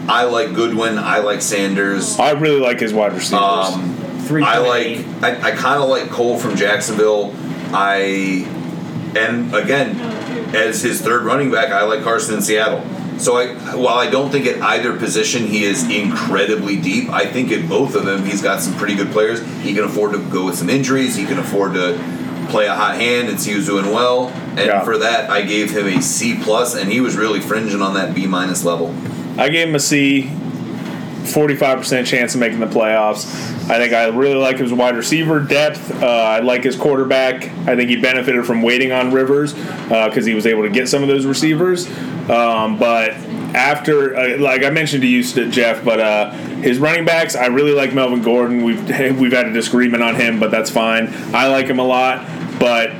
I like Goodwin, I like Sanders. I really like his wide receivers. Um, 3.8. I like I, I kind of like Cole from Jacksonville. I and again as his third running back, I like Carson in Seattle. So I while I don't think at either position he is incredibly deep, I think at both of them he's got some pretty good players. He can afford to go with some injuries. He can afford to play a hot hand and see who's doing well. And Yeah. for that, I gave him a C plus, and he was really fringing on that B minus level. I gave him a C. 45% chance of making the playoffs. I think I really like his wide receiver depth. Uh, I like his quarterback. I think he benefited from waiting on Rivers because he was able to get some of those receivers. Um, but after, uh, like I mentioned to you, Jeff, but uh, his running backs, I really like Melvin Gordon. We've [LAUGHS] we've had a disagreement on him, but that's fine. I like him a lot, but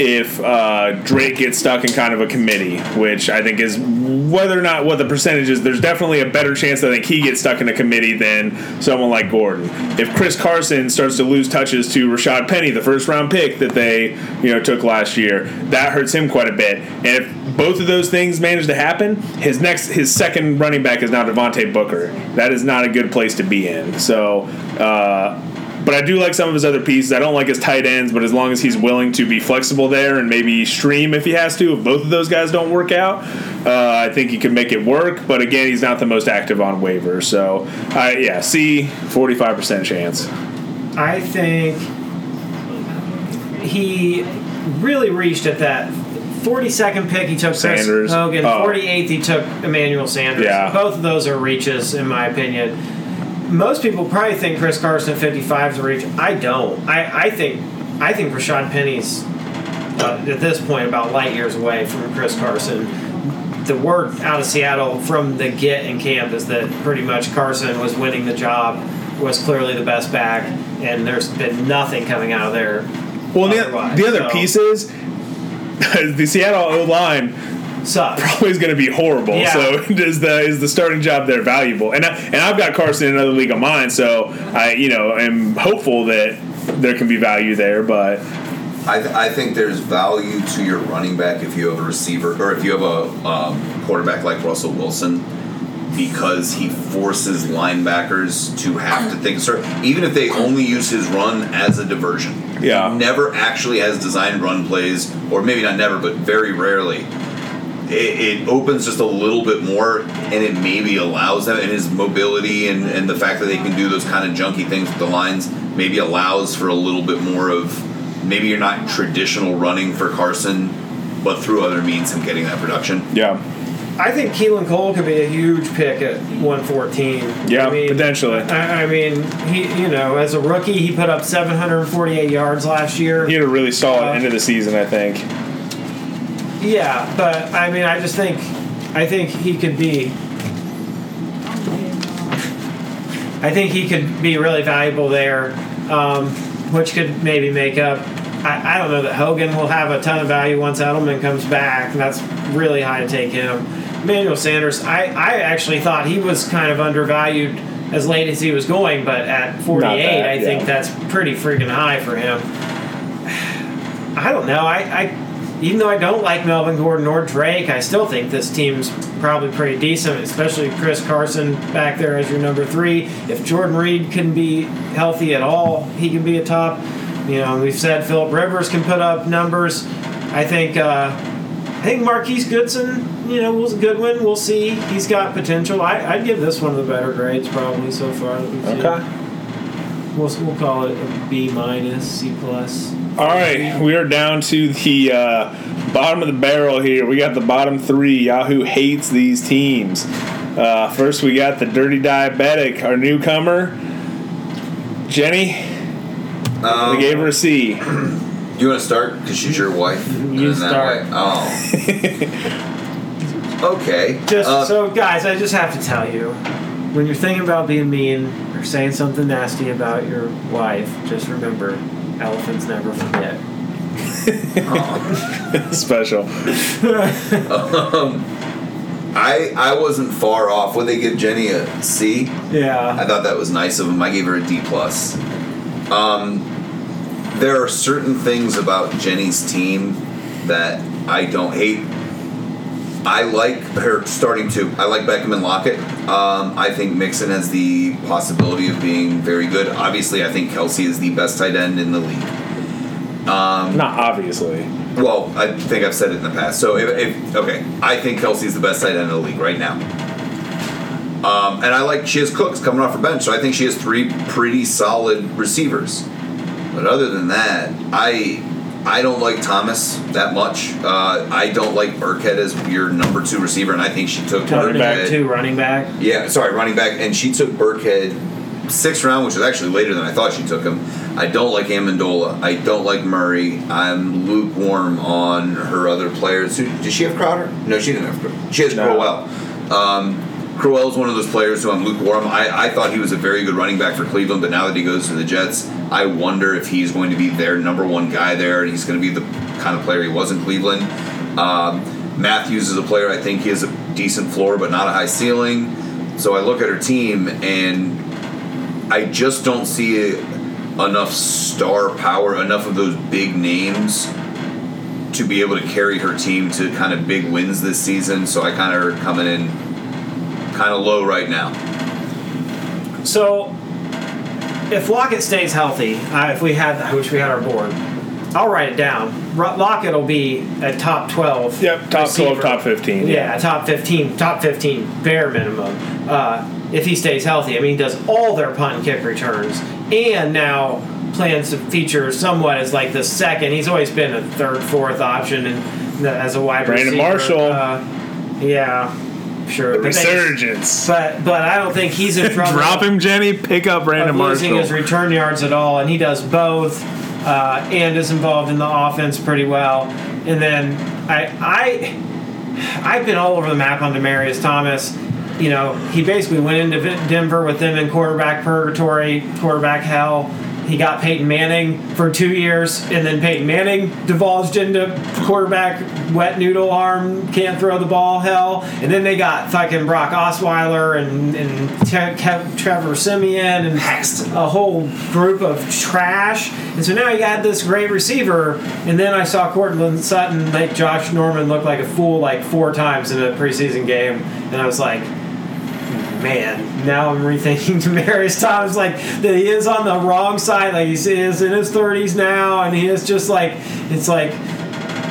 if uh, Drake gets stuck in kind of a committee, which I think is whether or not what the percentage is, there's definitely a better chance that I think he gets stuck in a committee than someone like Gordon. If Chris Carson starts to lose touches to Rashaad Penny, the first round pick that they you know took last year, that hurts him quite a bit. And if both of those things manage to happen, his next his second running back is now Devontae Booker. That is not a good place to be in. So. Uh, but I do like some of his other pieces. I don't like his tight ends, but as long as he's willing to be flexible there and maybe stream if he has to, if both of those guys don't work out, uh, I think he can make it work. But again, he's not the most active on waivers. So, uh, yeah, C, 45% chance. I think he really reached at that 42nd pick. He took Chris Sanders. Hogan. Oh. 48th, he took Emmanuel Sanders. Yeah. Both of those are reaches, in my opinion. Most people probably think Chris Carson 55 is a reach. I don't. I, I think I think Rashaad Penny's uh, at this point about light years away from Chris Carson. The word out of Seattle from the get in camp is that pretty much Carson was winning the job, was clearly the best back, and there's been nothing coming out of there. Well, the, the other So, piece is [LAUGHS] the Seattle O line sucks. [LAUGHS] is going to be horrible. Yeah. So [LAUGHS] is the is the starting job there valuable? And I, and I've got Carson in another league of mine, so I you know am hopeful that there can be value there. But I, th- I think there's value to your running back if you have a receiver or if you have a um, quarterback like Russell Wilson because he forces linebackers to have to think sir even if they only use his run as a diversion Yeah. he never actually has designed run plays or maybe not never but very rarely it, it opens just a little bit more and it maybe allows them and his mobility and, and the fact that they can do those kind of junky things with the lines maybe allows for a little bit more of maybe you're not traditional running for Carson but through other means him getting that production yeah, I think Keelan Cole could be a huge pick at 114. yeah, I mean, potentially. I, I mean, he you know, as a rookie, he put up 748 yards last year. He had a really solid Uh, end of the season, I think. Yeah, but I mean, I just think, I think he could be. I think he could be really valuable there, um, which could maybe make up. I, I don't know that Hogan will have a ton of value once Edelman comes back. That's really high to take him. Manuel Sanders, I, I actually thought he was kind of undervalued as late as he was going, but at 48, bad, I think that's pretty freaking high for him. [SIGHS] I don't know. I, I even though I don't like Melvin Gordon or Drake, I still think this team's probably pretty decent, especially Chris Carson back there as your number three. If Jordan Reed can be healthy at all, he can be a top. You know, we've said Philip Rivers can put up numbers. I think uh, I think Marquise Goodwin, you know, was a good one. We'll see. He's got potential. I, I'd give this one of the better grades probably so far. We've seen. We'll, we'll call it a B minus, C plus. All right, we are down to the uh, bottom of the barrel here. We got the bottom three. Yahoo hates these teams. Uh, first, we got the Dirty Diabetic, our newcomer, Jenny. um, we gave her a C. [CLEARS THROAT] you want to start because she's your wife You And that start. way- oh [LAUGHS] okay Just Uh, so, guys, I just have to tell you, when you're thinking about being mean or saying something nasty about your wife, just remember, elephants never forget. [LAUGHS] Special. [LAUGHS] I I wasn't far off. Would they give Jenny a C? Yeah. I thought that was nice of them. I gave her a D plus. Um, there are certain things about Jenny's team that I don't hate. I like her starting to. I like Beckham and Lockett. Um, I think Mixon has the possibility of being very good. Obviously, I think Kelce is the best tight end in the league. Not obviously. Well, I think I've said it in the past. So if, if okay, I think Kelce's the best tight end in the league right now. Um, and I like she has Cooks coming off her bench, so I think she has three pretty solid receivers. But other than that, I I don't like Thomas that much. Uh, I don't like Burkhead as your number two receiver, and I think she took Running back, Burkhead. two running back. Yeah, sorry, running back, and she took Burkhead sixth round, which was actually later than I thought she took him. I don't like Amendola. I don't like Murray. I'm lukewarm on her other players. Who, did she have Crowder? No, she didn't have Crowder. She has No. Crowell. Um, Crowell's one of those players who I'm lukewarm. I, I thought he was a very good running back for Cleveland, but now that he goes to the Jets, I wonder if he's going to be their number one guy there, and he's going to be the kind of player he was in Cleveland. Um, Matthews is a player I think he has a decent floor, but not a high ceiling. So I look at her team, and I just don't see enough star power, enough of those big names to be able to carry her team to kind of big wins this season. So I kind of are coming in kind of low right now. So if Lockett stays healthy, uh, if we had, I wish we had our board. I'll write it down. Lockett will be a top twelve. Yep, top 12, top 15, Yeah, top fifteen, top fifteen, bare minimum. Uh, if he stays healthy, I mean, he does all their punt and kick returns, and now plans to feature somewhat as like the second. He's always been a third, fourth option, and as a wide Brandon receiver. Brandon Marshall. Uh, yeah, sure. Resurgence. But but I don't think he's in [LAUGHS] trouble Drop him, Jenny. Pick up Brandon of losing his return yards at all, and he does both, uh, and is involved in the offense pretty well. And then I I I've been all over the map on Demaryius Thomas. You know, he basically went into Denver with them in quarterback purgatory, quarterback hell. He got Peyton Manning for two years, and then Peyton Manning divulged into quarterback wet noodle arm, can't throw the ball hell. And then they got fucking Brock Osweiler and, and Te- Kev- Trevor Siemian and a whole group of trash. And so now you got this great receiver, and then I saw Courtland Sutton make Josh Norman look like a fool like four times in a preseason game, and I was like, man, now I'm rethinking [LAUGHS] Demaryius Thomas like that he is on the wrong side, like he is in his 30s now, and he is just like it's like.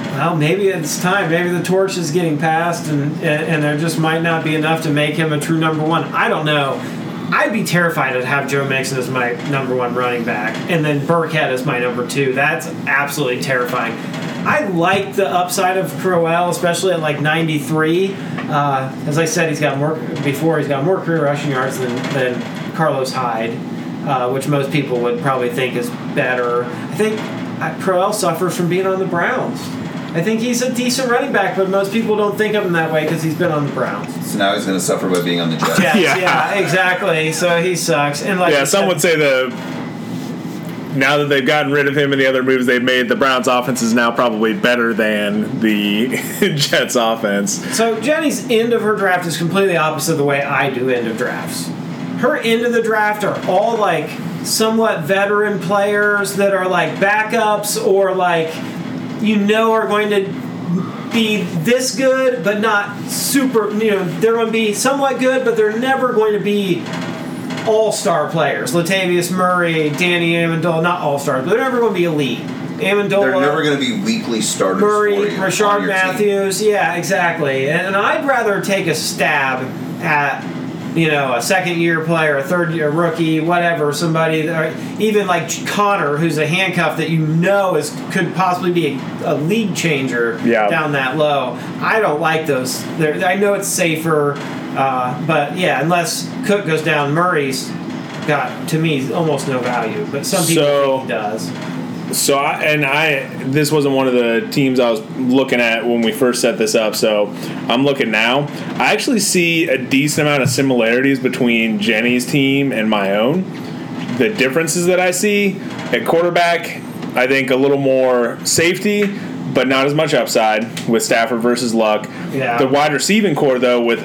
Well, maybe it's time. Maybe the torch is getting passed, and, and and there just might not be enough to make him a true number one. I don't know. I'd be terrified to have Joe Mixon as my number one running back, and then Burkhead as my number two. That's absolutely terrifying. I like the upside of Crowell, especially at like 93. Uh, as I said, he's got more before. He's got more career rushing yards than, than Carlos Hyde, uh, which most people would probably think is better. I think uh, Crowell suffers from being on the Browns. I think he's a decent running back, but most people don't think of him that way because he's been on the Browns. So now he's going to suffer by being on the Jets. Jets, [LAUGHS] Yeah. yeah. exactly. So he sucks. And like yeah, some said- would say the now that they've gotten rid of him and the other moves they've made, the Browns' offense is now probably better than the [LAUGHS] Jets' offense. So Jenny's end of her draft is completely opposite of the way I do end of drafts. Her end of the draft are all like somewhat veteran players that are like backups or like you know are going to be this good but not super you know they're going to be somewhat good but they're never going to be all-star players latavius murray danny amendola not all-stars but they're never going to be elite amendola They're never going to be weekly starters Murray, for you Rashard your team. Matthews. Yeah, exactly. And, and I'd rather take a stab at, you know, a second year player, a third year rookie, whatever, somebody, that, even like Connor, who's a handcuff that you know is could possibly be a, a league changer Yeah. down that low. I don't like those. They're, I know it's safer, uh, but yeah, unless Cook goes down, Murray's got to me almost no value. But some people So- think he does. So I and I this wasn't one of the teams I was looking at when we first set this up. So I'm looking now. I actually see a decent amount of similarities between Jenny's team and my own. The differences that I see at quarterback, I think a little more safety, but not as much upside with Stafford versus Luck. Yeah. The wide receiving corps though with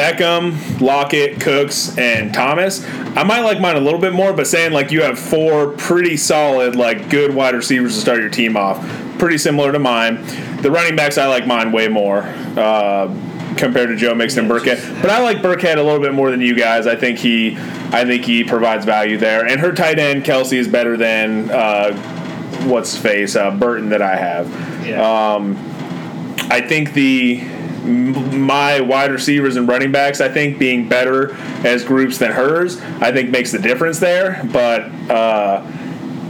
Beckham, Lockett, Cooks, and Thomas. I might like mine a little bit more, but saying like you have four pretty solid, like good wide receivers to start your team off, pretty similar to mine. The running backs, I like mine way more uh, compared to Joe Mixon and Burkhead. But I like Burkhead a little bit more than you guys. I think he, I think he provides value there. And her tight end Kelce is better than uh, what's face uh, Burton that I have. Yeah. I think the my wide receivers and running backs, I think being better as groups than hers, I think makes the difference there. But uh,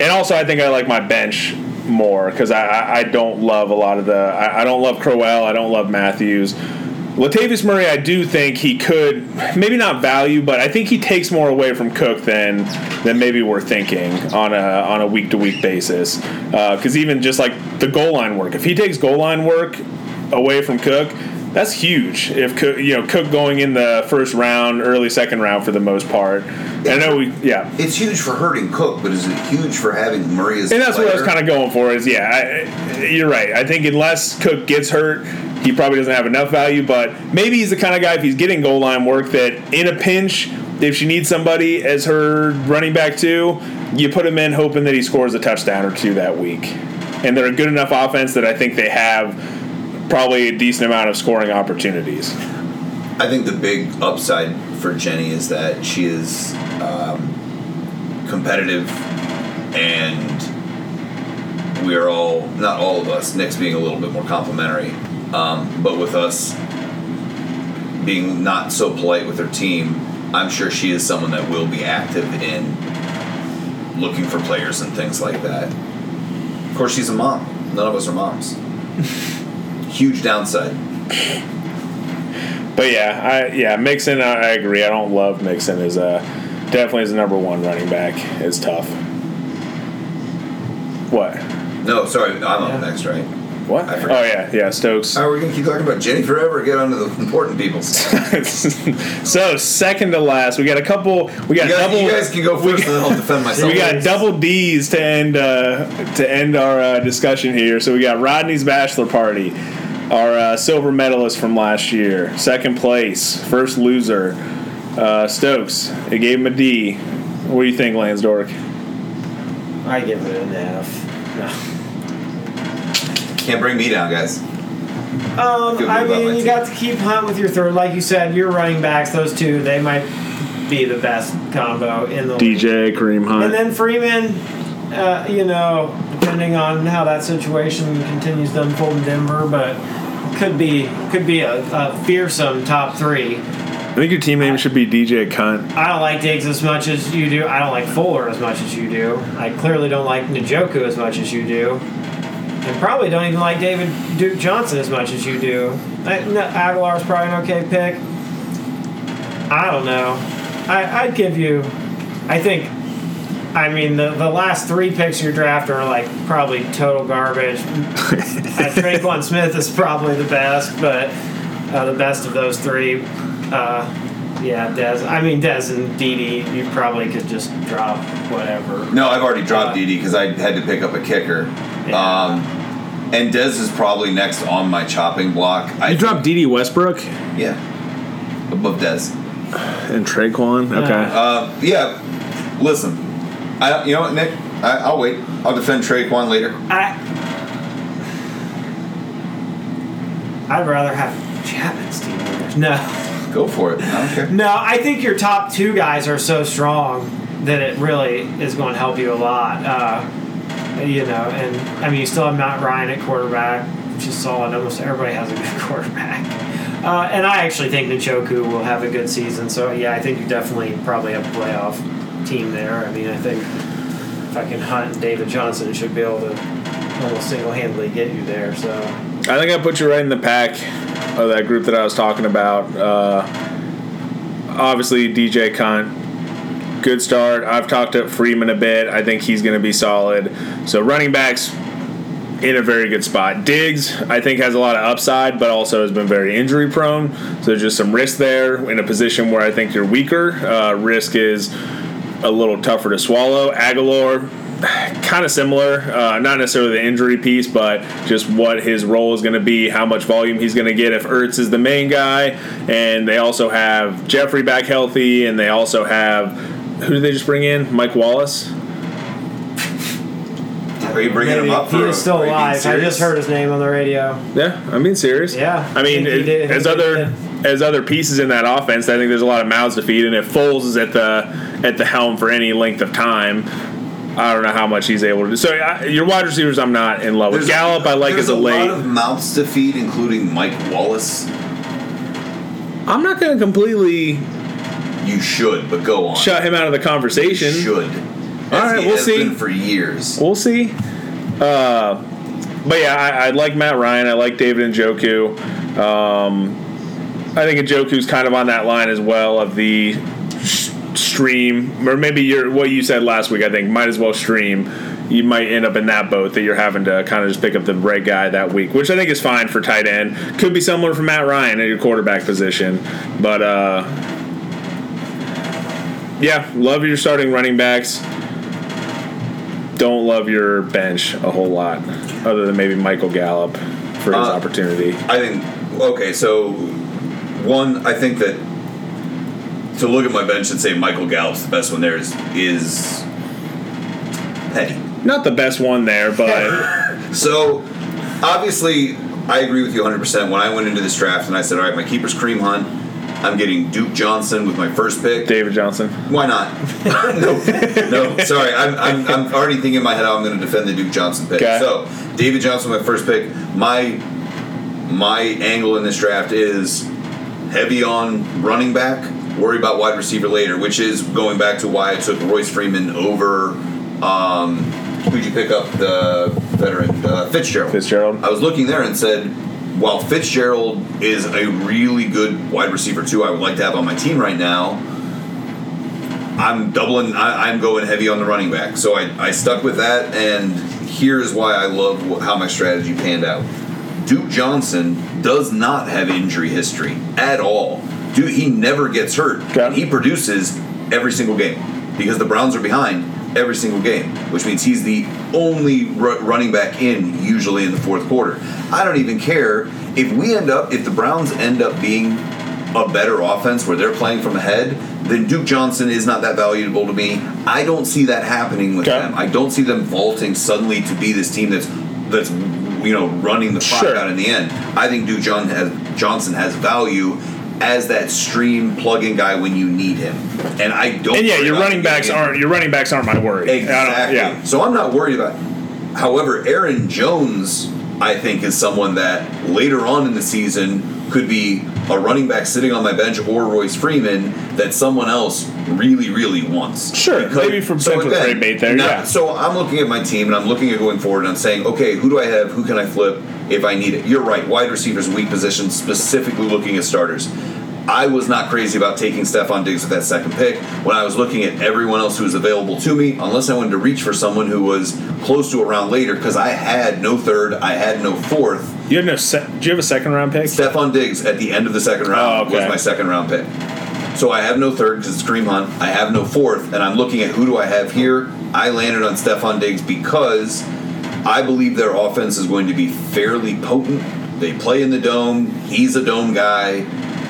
and also I think I like my bench more because I, I don't love a lot of the I, I don't love Crowell, I don't love Matthews. Latavius Murray, I do think he could maybe not value, but I think he takes more away from Cook than than maybe we're thinking on a on a week to week basis. Because even just like the goal line work, if he takes goal line work away from Cook, that's huge. If Cook, you know Cook going in the first round, early second round for the most part. I know we, yeah, It's huge for hurting Cook, but is it huge for having Murray as and that's what I was kind of going for. Is yeah, I, you're right. I think unless Cook gets hurt, he probably doesn't have enough value. But maybe he's the kind of guy if he's getting goal line work that in a pinch, if she needs somebody as her running back too, you put him in hoping that he scores a touchdown or two that week. And they're a good enough offense that I think they have probably a decent amount of scoring opportunities. I think the big upside for Jenny is that she is um, competitive, and we are all not all of us. Nick's being a little bit more complimentary, um, but with us being not so polite with her team, I'm sure she is someone that will be active in looking for players and things like that. Of course, she's a mom. None of us are moms. [LAUGHS] Huge downside. But yeah, I yeah Mixon. I, I agree. I don't love Mixon as a definitely as a number one running back. It's tough. What? No, sorry, I'm up Yeah. next, right? What? I Oh yeah, yeah. Stokes. Are we gonna keep talking about Jenny forever? Or get on to the important people. [LAUGHS] so second to last, we got a couple. We got You guys, double. you guys can go we first, and then I'll defend myself. We got double D's to end uh, to end our uh, discussion here. So we got Rodney's bachelor party, our uh, silver medalist from last year, second place, first loser, uh, Stokes. It gave him a D. What do you think, Lansdork? I give it an F. No. Can't bring me down, guys. Um, I mean, you team. got to keep Hunt with your third. Like you said, your running backs, those two, they might be the best combo in the league. DJ Kareem Hunt. And then Freeman, uh, you know, depending on how that situation continues to unfold in Denver, but could be could be a, a fearsome top three. I think your team name should be DJ Cunt. I don't like Diggs as much as you do. I don't like Fuller as much as you do. I clearly don't like Njoku as much as you do. And probably don't even like David Duke Johnson as much as you do. I, no, Agholor's probably an okay pick. I don't know. I, I'd give you. I think. I mean, the, the last three picks of your draft are like probably total garbage. uh, [LAUGHS] Tre'Quan Smith is probably the best, but uh, the best of those three. Uh, yeah, Dez. I mean, Dez and Didi, you probably could just drop whatever. No, I've already dropped Uh, Didi because I had to pick up a kicker. Yeah. Um, and Dez is probably next on my chopping block. I You dropped Dede Westbrook yeah, above Dez. and Tre'Quan. Okay. Uh, yeah, listen, I you know what, Nick? I, I'll wait. I'll defend Tre'Quan later. I. I'd rather have Chapman's team winners. No. Go for it. I don't care. No, I think your top two guys are so strong that it really is going to help you a lot. Uh, you know, and I mean, you still have Matt Ryan at quarterback, which is solid. Almost everybody has a good [LAUGHS] quarterback. Uh, and I actually think Njoku will have a good season. So, yeah, I think you definitely probably have a playoff team there. I mean, I think fucking Hunt and David Johnson should be able to almost single handedly get you there. So, I think I put you right in the pack of that group that I was talking about. Uh, obviously, DJ Cunt, good start. I've talked to Freeman a bit. I think he's going to be solid. So running backs in a very good spot. Diggs, I think, has a lot of upside, but also has been very injury prone. So just some risk there in a position where I think you're weaker. Uh, risk is a little tougher to swallow. Agholor, kind of similar, uh, not necessarily the injury piece, but just what his role is going to be, how much volume he's going to get if Ertz is the main guy. And they also have Jeffery back healthy, and they also have who did they just bring in? Mike Wallace. Are you bringing him up? For he is still are alive. I just heard his name on the radio. Yeah, I'm being serious. Yeah, I mean, I think he did. as I think he other as other pieces in that offense, I think there's a lot of mouths to feed, and if Foles is at the at the helm for any length of time. I don't know how much he's able to do. So I, your wide receivers, I'm not in love with. There's Gallup, I like there's as a, late. lot of mouths to feed, including Mike Wallace. I'm not going to completely You should, but go on. shut him out of the You conversation. should. All right, we'll see. for years. We'll see. Uh, but yeah, I, I like Matt Ryan. I like David Njoku. Um, I think Njoku's kind of on that line as well of the stream, or maybe your what you said last week. I think might as well stream. You might end up in that boat that you're having to kind of just pick up the right guy that week, which I think is fine for tight end. Could be similar for Matt Ryan at your quarterback position, but uh, yeah, love your starting running backs don't love your bench a whole lot, other than maybe Michael Gallup for his Uh, opportunity. I think okay, so one, I think that to look at my bench and say Michael Gallup's the best one there is is petty. Not the best one there, but [LAUGHS] So obviously, I agree with you 100. percent When I went into this draft and I said, all right, my keeper's Kareem Hunt, I'm getting Duke Johnson with my first pick. David Johnson. Why not? [LAUGHS] no, no. Sorry, I'm, I'm, I'm already thinking in my head how I'm going to defend the Duke Johnson pick. Okay. So, David Johnson, my first pick. My my angle in this draft is heavy on running back. Worry about wide receiver later, which is going back to why I took Royce Freeman over. Um, who'd you pick up? The veteran uh, Fitzgerald. Fitzgerald. I was looking there and said, while Fitzgerald is a really good wide receiver too, I would like to have on my team right now. I'm doubling. I, I'm going heavy on the running back, so I, I stuck with that. And here's why I love how my strategy panned out. Duke Johnson does not have injury history at all. Dude, he never gets hurt. Okay. And he produces every single game because the Browns are behind every single game, which means he's the only ru- running back in usually in the fourth quarter. I don't even care if we end up if the Browns end up being a better offense where they're playing from ahead, then Duke Johnson is not that valuable to me. I don't see that happening with Okay. them. I don't see them vaulting suddenly to be this team that's that's you know running the clock Sure. out in the end. I think Duke John has, Johnson has value as that stream plug-in guy when you need him. And I don't. And yeah, your running backs aren't your running backs aren't my worry. Exactly. Yeah. So I'm not worried about. However, Aaron Jones, I think, is someone that later on in the season could be a running back sitting on my bench or Royce Freeman that someone else really, really wants. Sure, maybe for potential trade bait there, now- yeah. So I'm looking at my team and I'm looking at going forward and I'm saying, okay, who do I have? Who can I flip if I need it? You're right. Wide receivers, weak position, specifically looking at starters. I was not crazy about taking Stefon Diggs with that second pick. When I was looking at everyone else who was available to me, unless I wanted to reach for someone who was close to a round later, because I had no third, I had no fourth. You have no. Se- do you have a second round pick? Stefon Diggs at the end of the second round Oh, okay. was my second round pick. So I have no third because it's Kareem Hunt. I have no fourth, and I'm looking at who do I have here. I landed on Stefon Diggs because I believe their offense is going to be fairly potent. They play in the dome. He's a dome guy.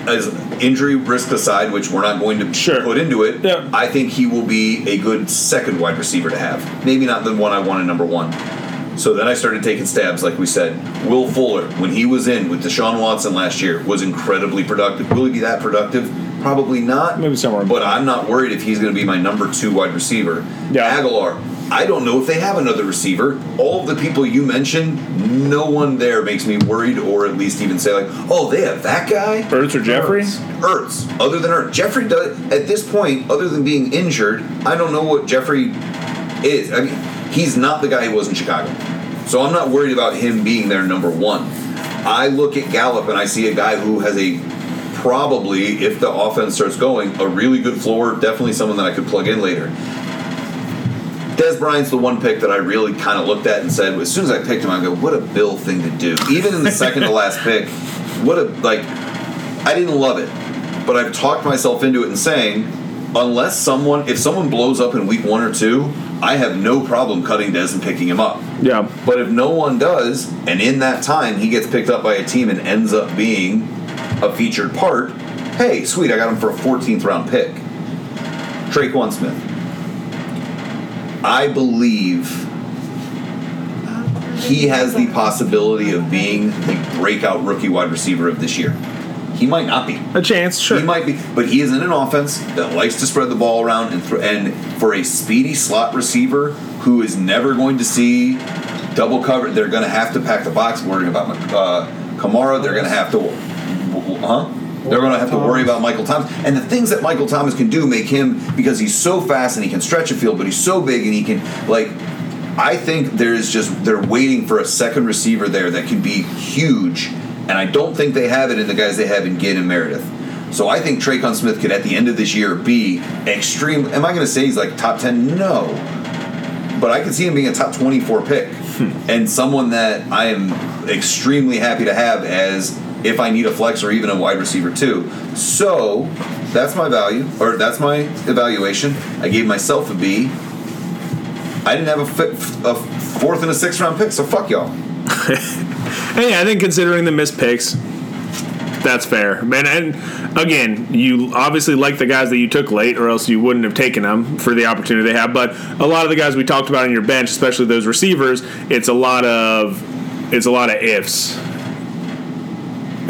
As injury risk aside, which we're not going to Sure. put into it, Yeah. I think he will be a good second wide receiver to have. Maybe not the one I wanted number one. So then I started taking stabs, like we said. Will Fuller, when he was in with Deshaun Watson last year, was incredibly productive. Will he be that productive? Probably not. Maybe somewhere But I'm not worried if he's going to be my number two wide receiver. Yeah. Agholor, I don't know if they have another receiver. All of the people you mentioned, no one there makes me worried or at least even say, like, oh, they have that guy? Ertz or Jeffery? Ertz, other than Ertz. Jeffery does at this point, other than being injured, I don't know what Jeffery is. I mean, he's not the guy he was in Chicago. So I'm not worried about him being their number one. I look at Gallup and I see a guy who has a probably, if the offense starts going, a really good floor, definitely someone that I could plug in later. Dez Bryant's the one pick that I really kind of looked at and said, as soon as I picked him, I go, what a Bill thing to do. Even in the second to last pick, what a, like, I didn't love it, but I've talked myself into it and saying, unless someone, if someone blows up in week one or two, I have no problem cutting Dez and picking him up. Yeah. But if no one does, and in that time he gets picked up by a team and ends up being a featured part, hey, sweet, I got him for a 14th round pick. Tre'Quan Smith. I believe he has the possibility of being the breakout rookie wide receiver of this year. He might not be. A chance, sure. He might be, but he is in an offense that likes to spread the ball around, and, th- and for a speedy slot receiver who is never going to see double cover, they're going to have to pack the box. Worrying about uh, Kamara, they're going to have to, huh? They're going to have to worry about Michael Thomas, and the things that Michael Thomas can do make him because he's so fast and he can stretch a field, but he's so big and he can like. I think there's just they're waiting for a second receiver there that can be huge, and I don't think they have it in the guys they have in Ginn and Meredith. So I think Tre'Quan Smith could at the end of this year be extreme. Am I going to say he's like top ten? No, but I can see him being a top twenty-four pick hmm. and someone that I am extremely happy to have as if I need a flex or even a wide receiver too. So that's my value or that's my evaluation. I gave myself a B. I didn't have a, a fourth and a sixth round pick, so fuck y'all. [LAUGHS] Yeah, I think considering the missed picks, that's fair. Man, and again, you obviously like the guys that you took late, or else you wouldn't have taken them for the opportunity they have. But a lot of the guys we talked about on your bench, especially those receivers, it's a lot of it's a lot of ifs.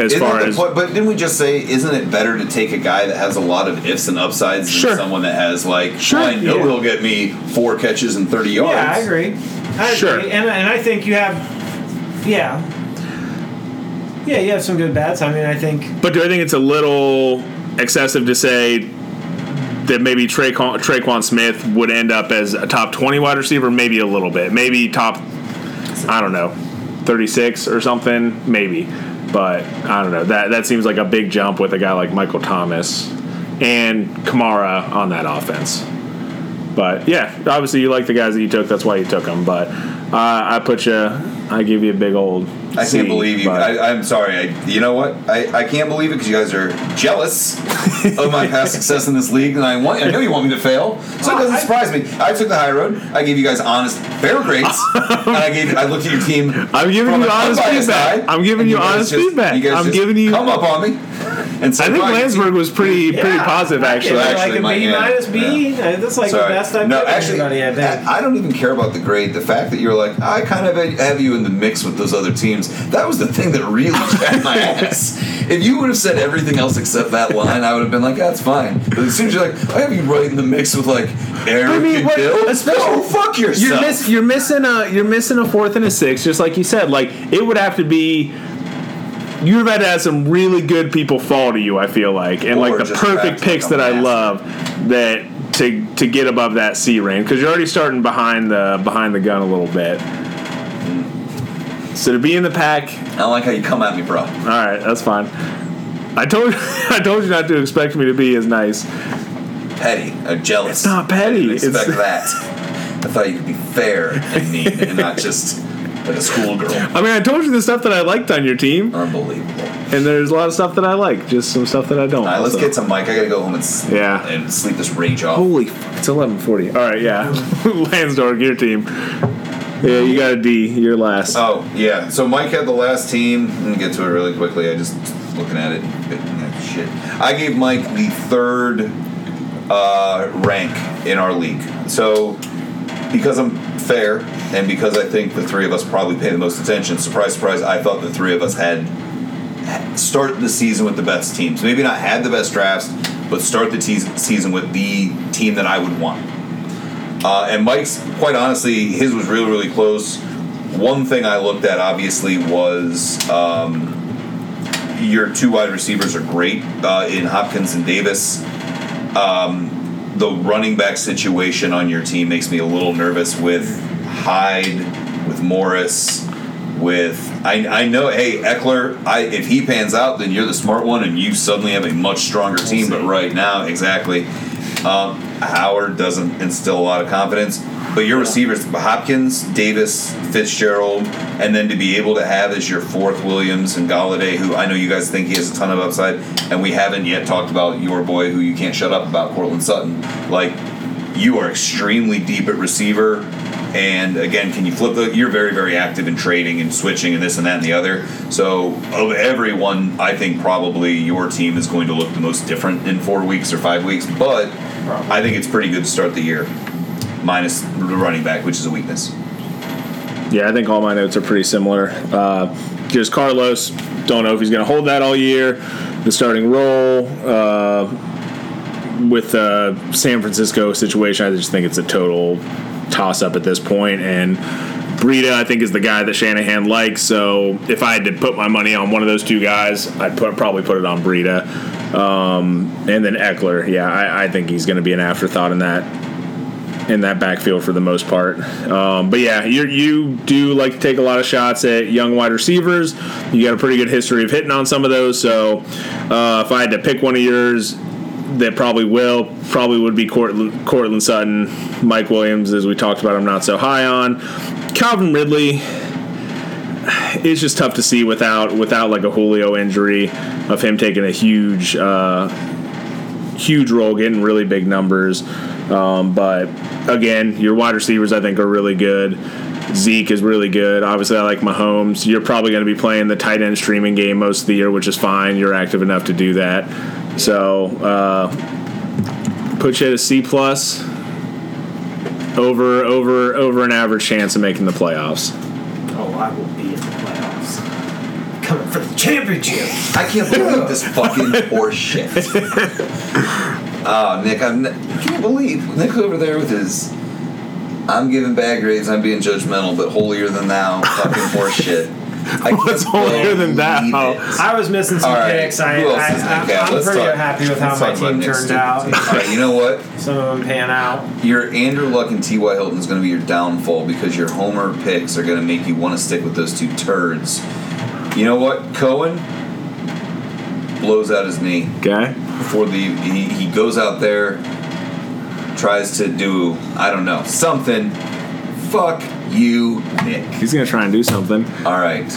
As Isn't far as point? But didn't we just say, isn't it better to take a guy that has a lot of ifs and upsides than Sure. someone that has like, Sure. well, I know Yeah. he'll get me four catches and thirty yards. Yeah, I agree. I Sure. agree. And, and I think you have, yeah. Yeah, you have some good bets. I mean, I think But do I think it's a little excessive to say that maybe Tre'Quan, Tre'Quan Smith would end up as a top 20 wide receiver? Maybe a little bit. Maybe top, I don't know, 36 or something? Maybe. But I don't know. That, that seems like a big jump with a guy like Michael Thomas and Kamara on that offense. But yeah, obviously you like the guys that you took. That's why you took them. But uh, I put you, I give you a big old. I C, can't believe you. I, I'm sorry. I, you know what? I, I can't believe it because you guys are jealous of my [LAUGHS] past success in this league, and I want. I know you want me to fail, so it doesn't I- surprise me. I took the high road. I gave you guys honest, fair grades, [LAUGHS] and I gave. I looked at your team. I'm giving from you honest feedback. eye, I'm giving and you honest just- feedback. You guys I'm just giving you- come up on me and say, I think "Fine, Landsberg was pretty pretty yeah, positive I give actually. like Actually, a my- B yeah, minus B. Uh, That's like the best I've no, given actually, anybody. I, I don't even care about the grade. The fact that you're like, I kind of have you in the mix with those other teams. That was the thing that really [LAUGHS] jacked my ass. If you would have said everything else except that line, I would have been like, that's fine. But as soon as you're like, I have you right in the mix with like Eric I mean, and what- Bill. especially- no, fuck yourself. You're, miss, you're missing a you're missing a fourth and a sixth, just like you said. Like it would have to be. You'd have had to have some really good people fall to you. I feel like, and Or like the perfect picks that I love that to to get above that C range because you're already starting behind the behind the gun a little bit. So to be in the pack, I don't like how you come at me, bro. all right, that's fine. I told [LAUGHS] I told you not to expect me to be as nice. Petty, uh, jealous. It's not petty, I didn't expect it's- [LAUGHS] that. I thought you could be fair and mean and not just like a schoolgirl. I mean, I told you the stuff that I liked on your team, Unbelievable. and there's a lot of stuff that I like, just some stuff that I don't. All right, let's get to Mike. I gotta go home and sleep, Yeah. and sleep this rage off. Holy, f- it's eleven forty. All right, yeah, [LAUGHS] Lansdorf, your team. Yeah, you got a D. You're last. Oh yeah. So Mike had the last team. Let me get to it really quickly. I just looking at it. Shit. I gave Mike the third uh, rank in our league. So because I'm fair and because I think the three of us probably pay the most attention. Surprise, surprise. I thought the three of us had start the season with the best teams. Maybe not had the best drafts, but start the te- season with the team that I would want. Uh, and Mike's, quite honestly, his was really, really close. One thing I looked at, obviously, was um, your two wide receivers are great uh, in Hopkins and Davis. Um, the running back situation on your team makes me a little nervous with Hyde, with Morris, with I, I know hey Ekeler I if he pans out then you're the smart one and you suddenly have a much stronger team but right now exactly um, Howard doesn't instill a lot of confidence but your receivers Hopkins Davis Fitzgerald and then to be able to have as your fourth Williams and Golladay who I know you guys think he has a ton of upside and we haven't yet talked about your boy who you can't shut up about Courtland Sutton like you are extremely deep at receiver. And again, can you flip the? You're very, very active in trading and switching and this and that and the other. So, of everyone, I think probably your team is going to look the most different in four weeks or five weeks. But I think it's pretty good to start the year, minus the running back, which is a weakness. Yeah, I think all my notes are pretty similar. Uh, just Carlos, don't know if he's going to hold that all year. The starting role uh, with the San Francisco situation, I just think it's a total toss up at this point. And Breida, I think, is the guy that Shanahan likes. So if I had to put my money on one of those two guys, I'd put, probably put it on Breida. Um, and then Ekeler, yeah, I, I think he's going to be an afterthought in that in that backfield for the most part. Um, but yeah, you you do like to take a lot of shots at young wide receivers. You got a pretty good history of hitting on some of those. So uh, if I had to pick one of yours, that probably will probably would be Courtland, Courtland Sutton, Mike Williams, as we talked about. I'm not so high on Calvin Ridley. It's just tough to see without without like a Julio injury of him taking a huge uh, huge role, getting really big numbers. Um, but again, your wide receivers I think are really good. Zeke is really good. Obviously, I like Mahomes. You're probably going to be playing the tight end streaming game most of the year, which is fine. You're active enough to do that. So, uh, put you at a C plus. Over, over, over an average chance of making the playoffs. Oh, I will be in the playoffs. Coming for the championship. I can't believe this fucking horseshit. [LAUGHS] Oh, Nick, I'm. I can't believe Nick over there with his. I'm giving bad grades. I'm being judgmental, but holier than thou, fucking horseshit. I [LAUGHS] What's holier than thou? believe. I was missing some All right, picks. I, I, I, I'm, I'm pretty talk- happy with how let's my team turned out. team. All right, you know what? [LAUGHS] Some of them pan out. Your Andrew Luck and T.Y. Hilton is going to be your downfall because your homer picks are going to make you want to stick with those two turds. You know what? Cohen blows out his knee Okay. before the he, he goes out there, tries to do I don't know something. Fuck you, Nick. He's gonna try and do something. All right,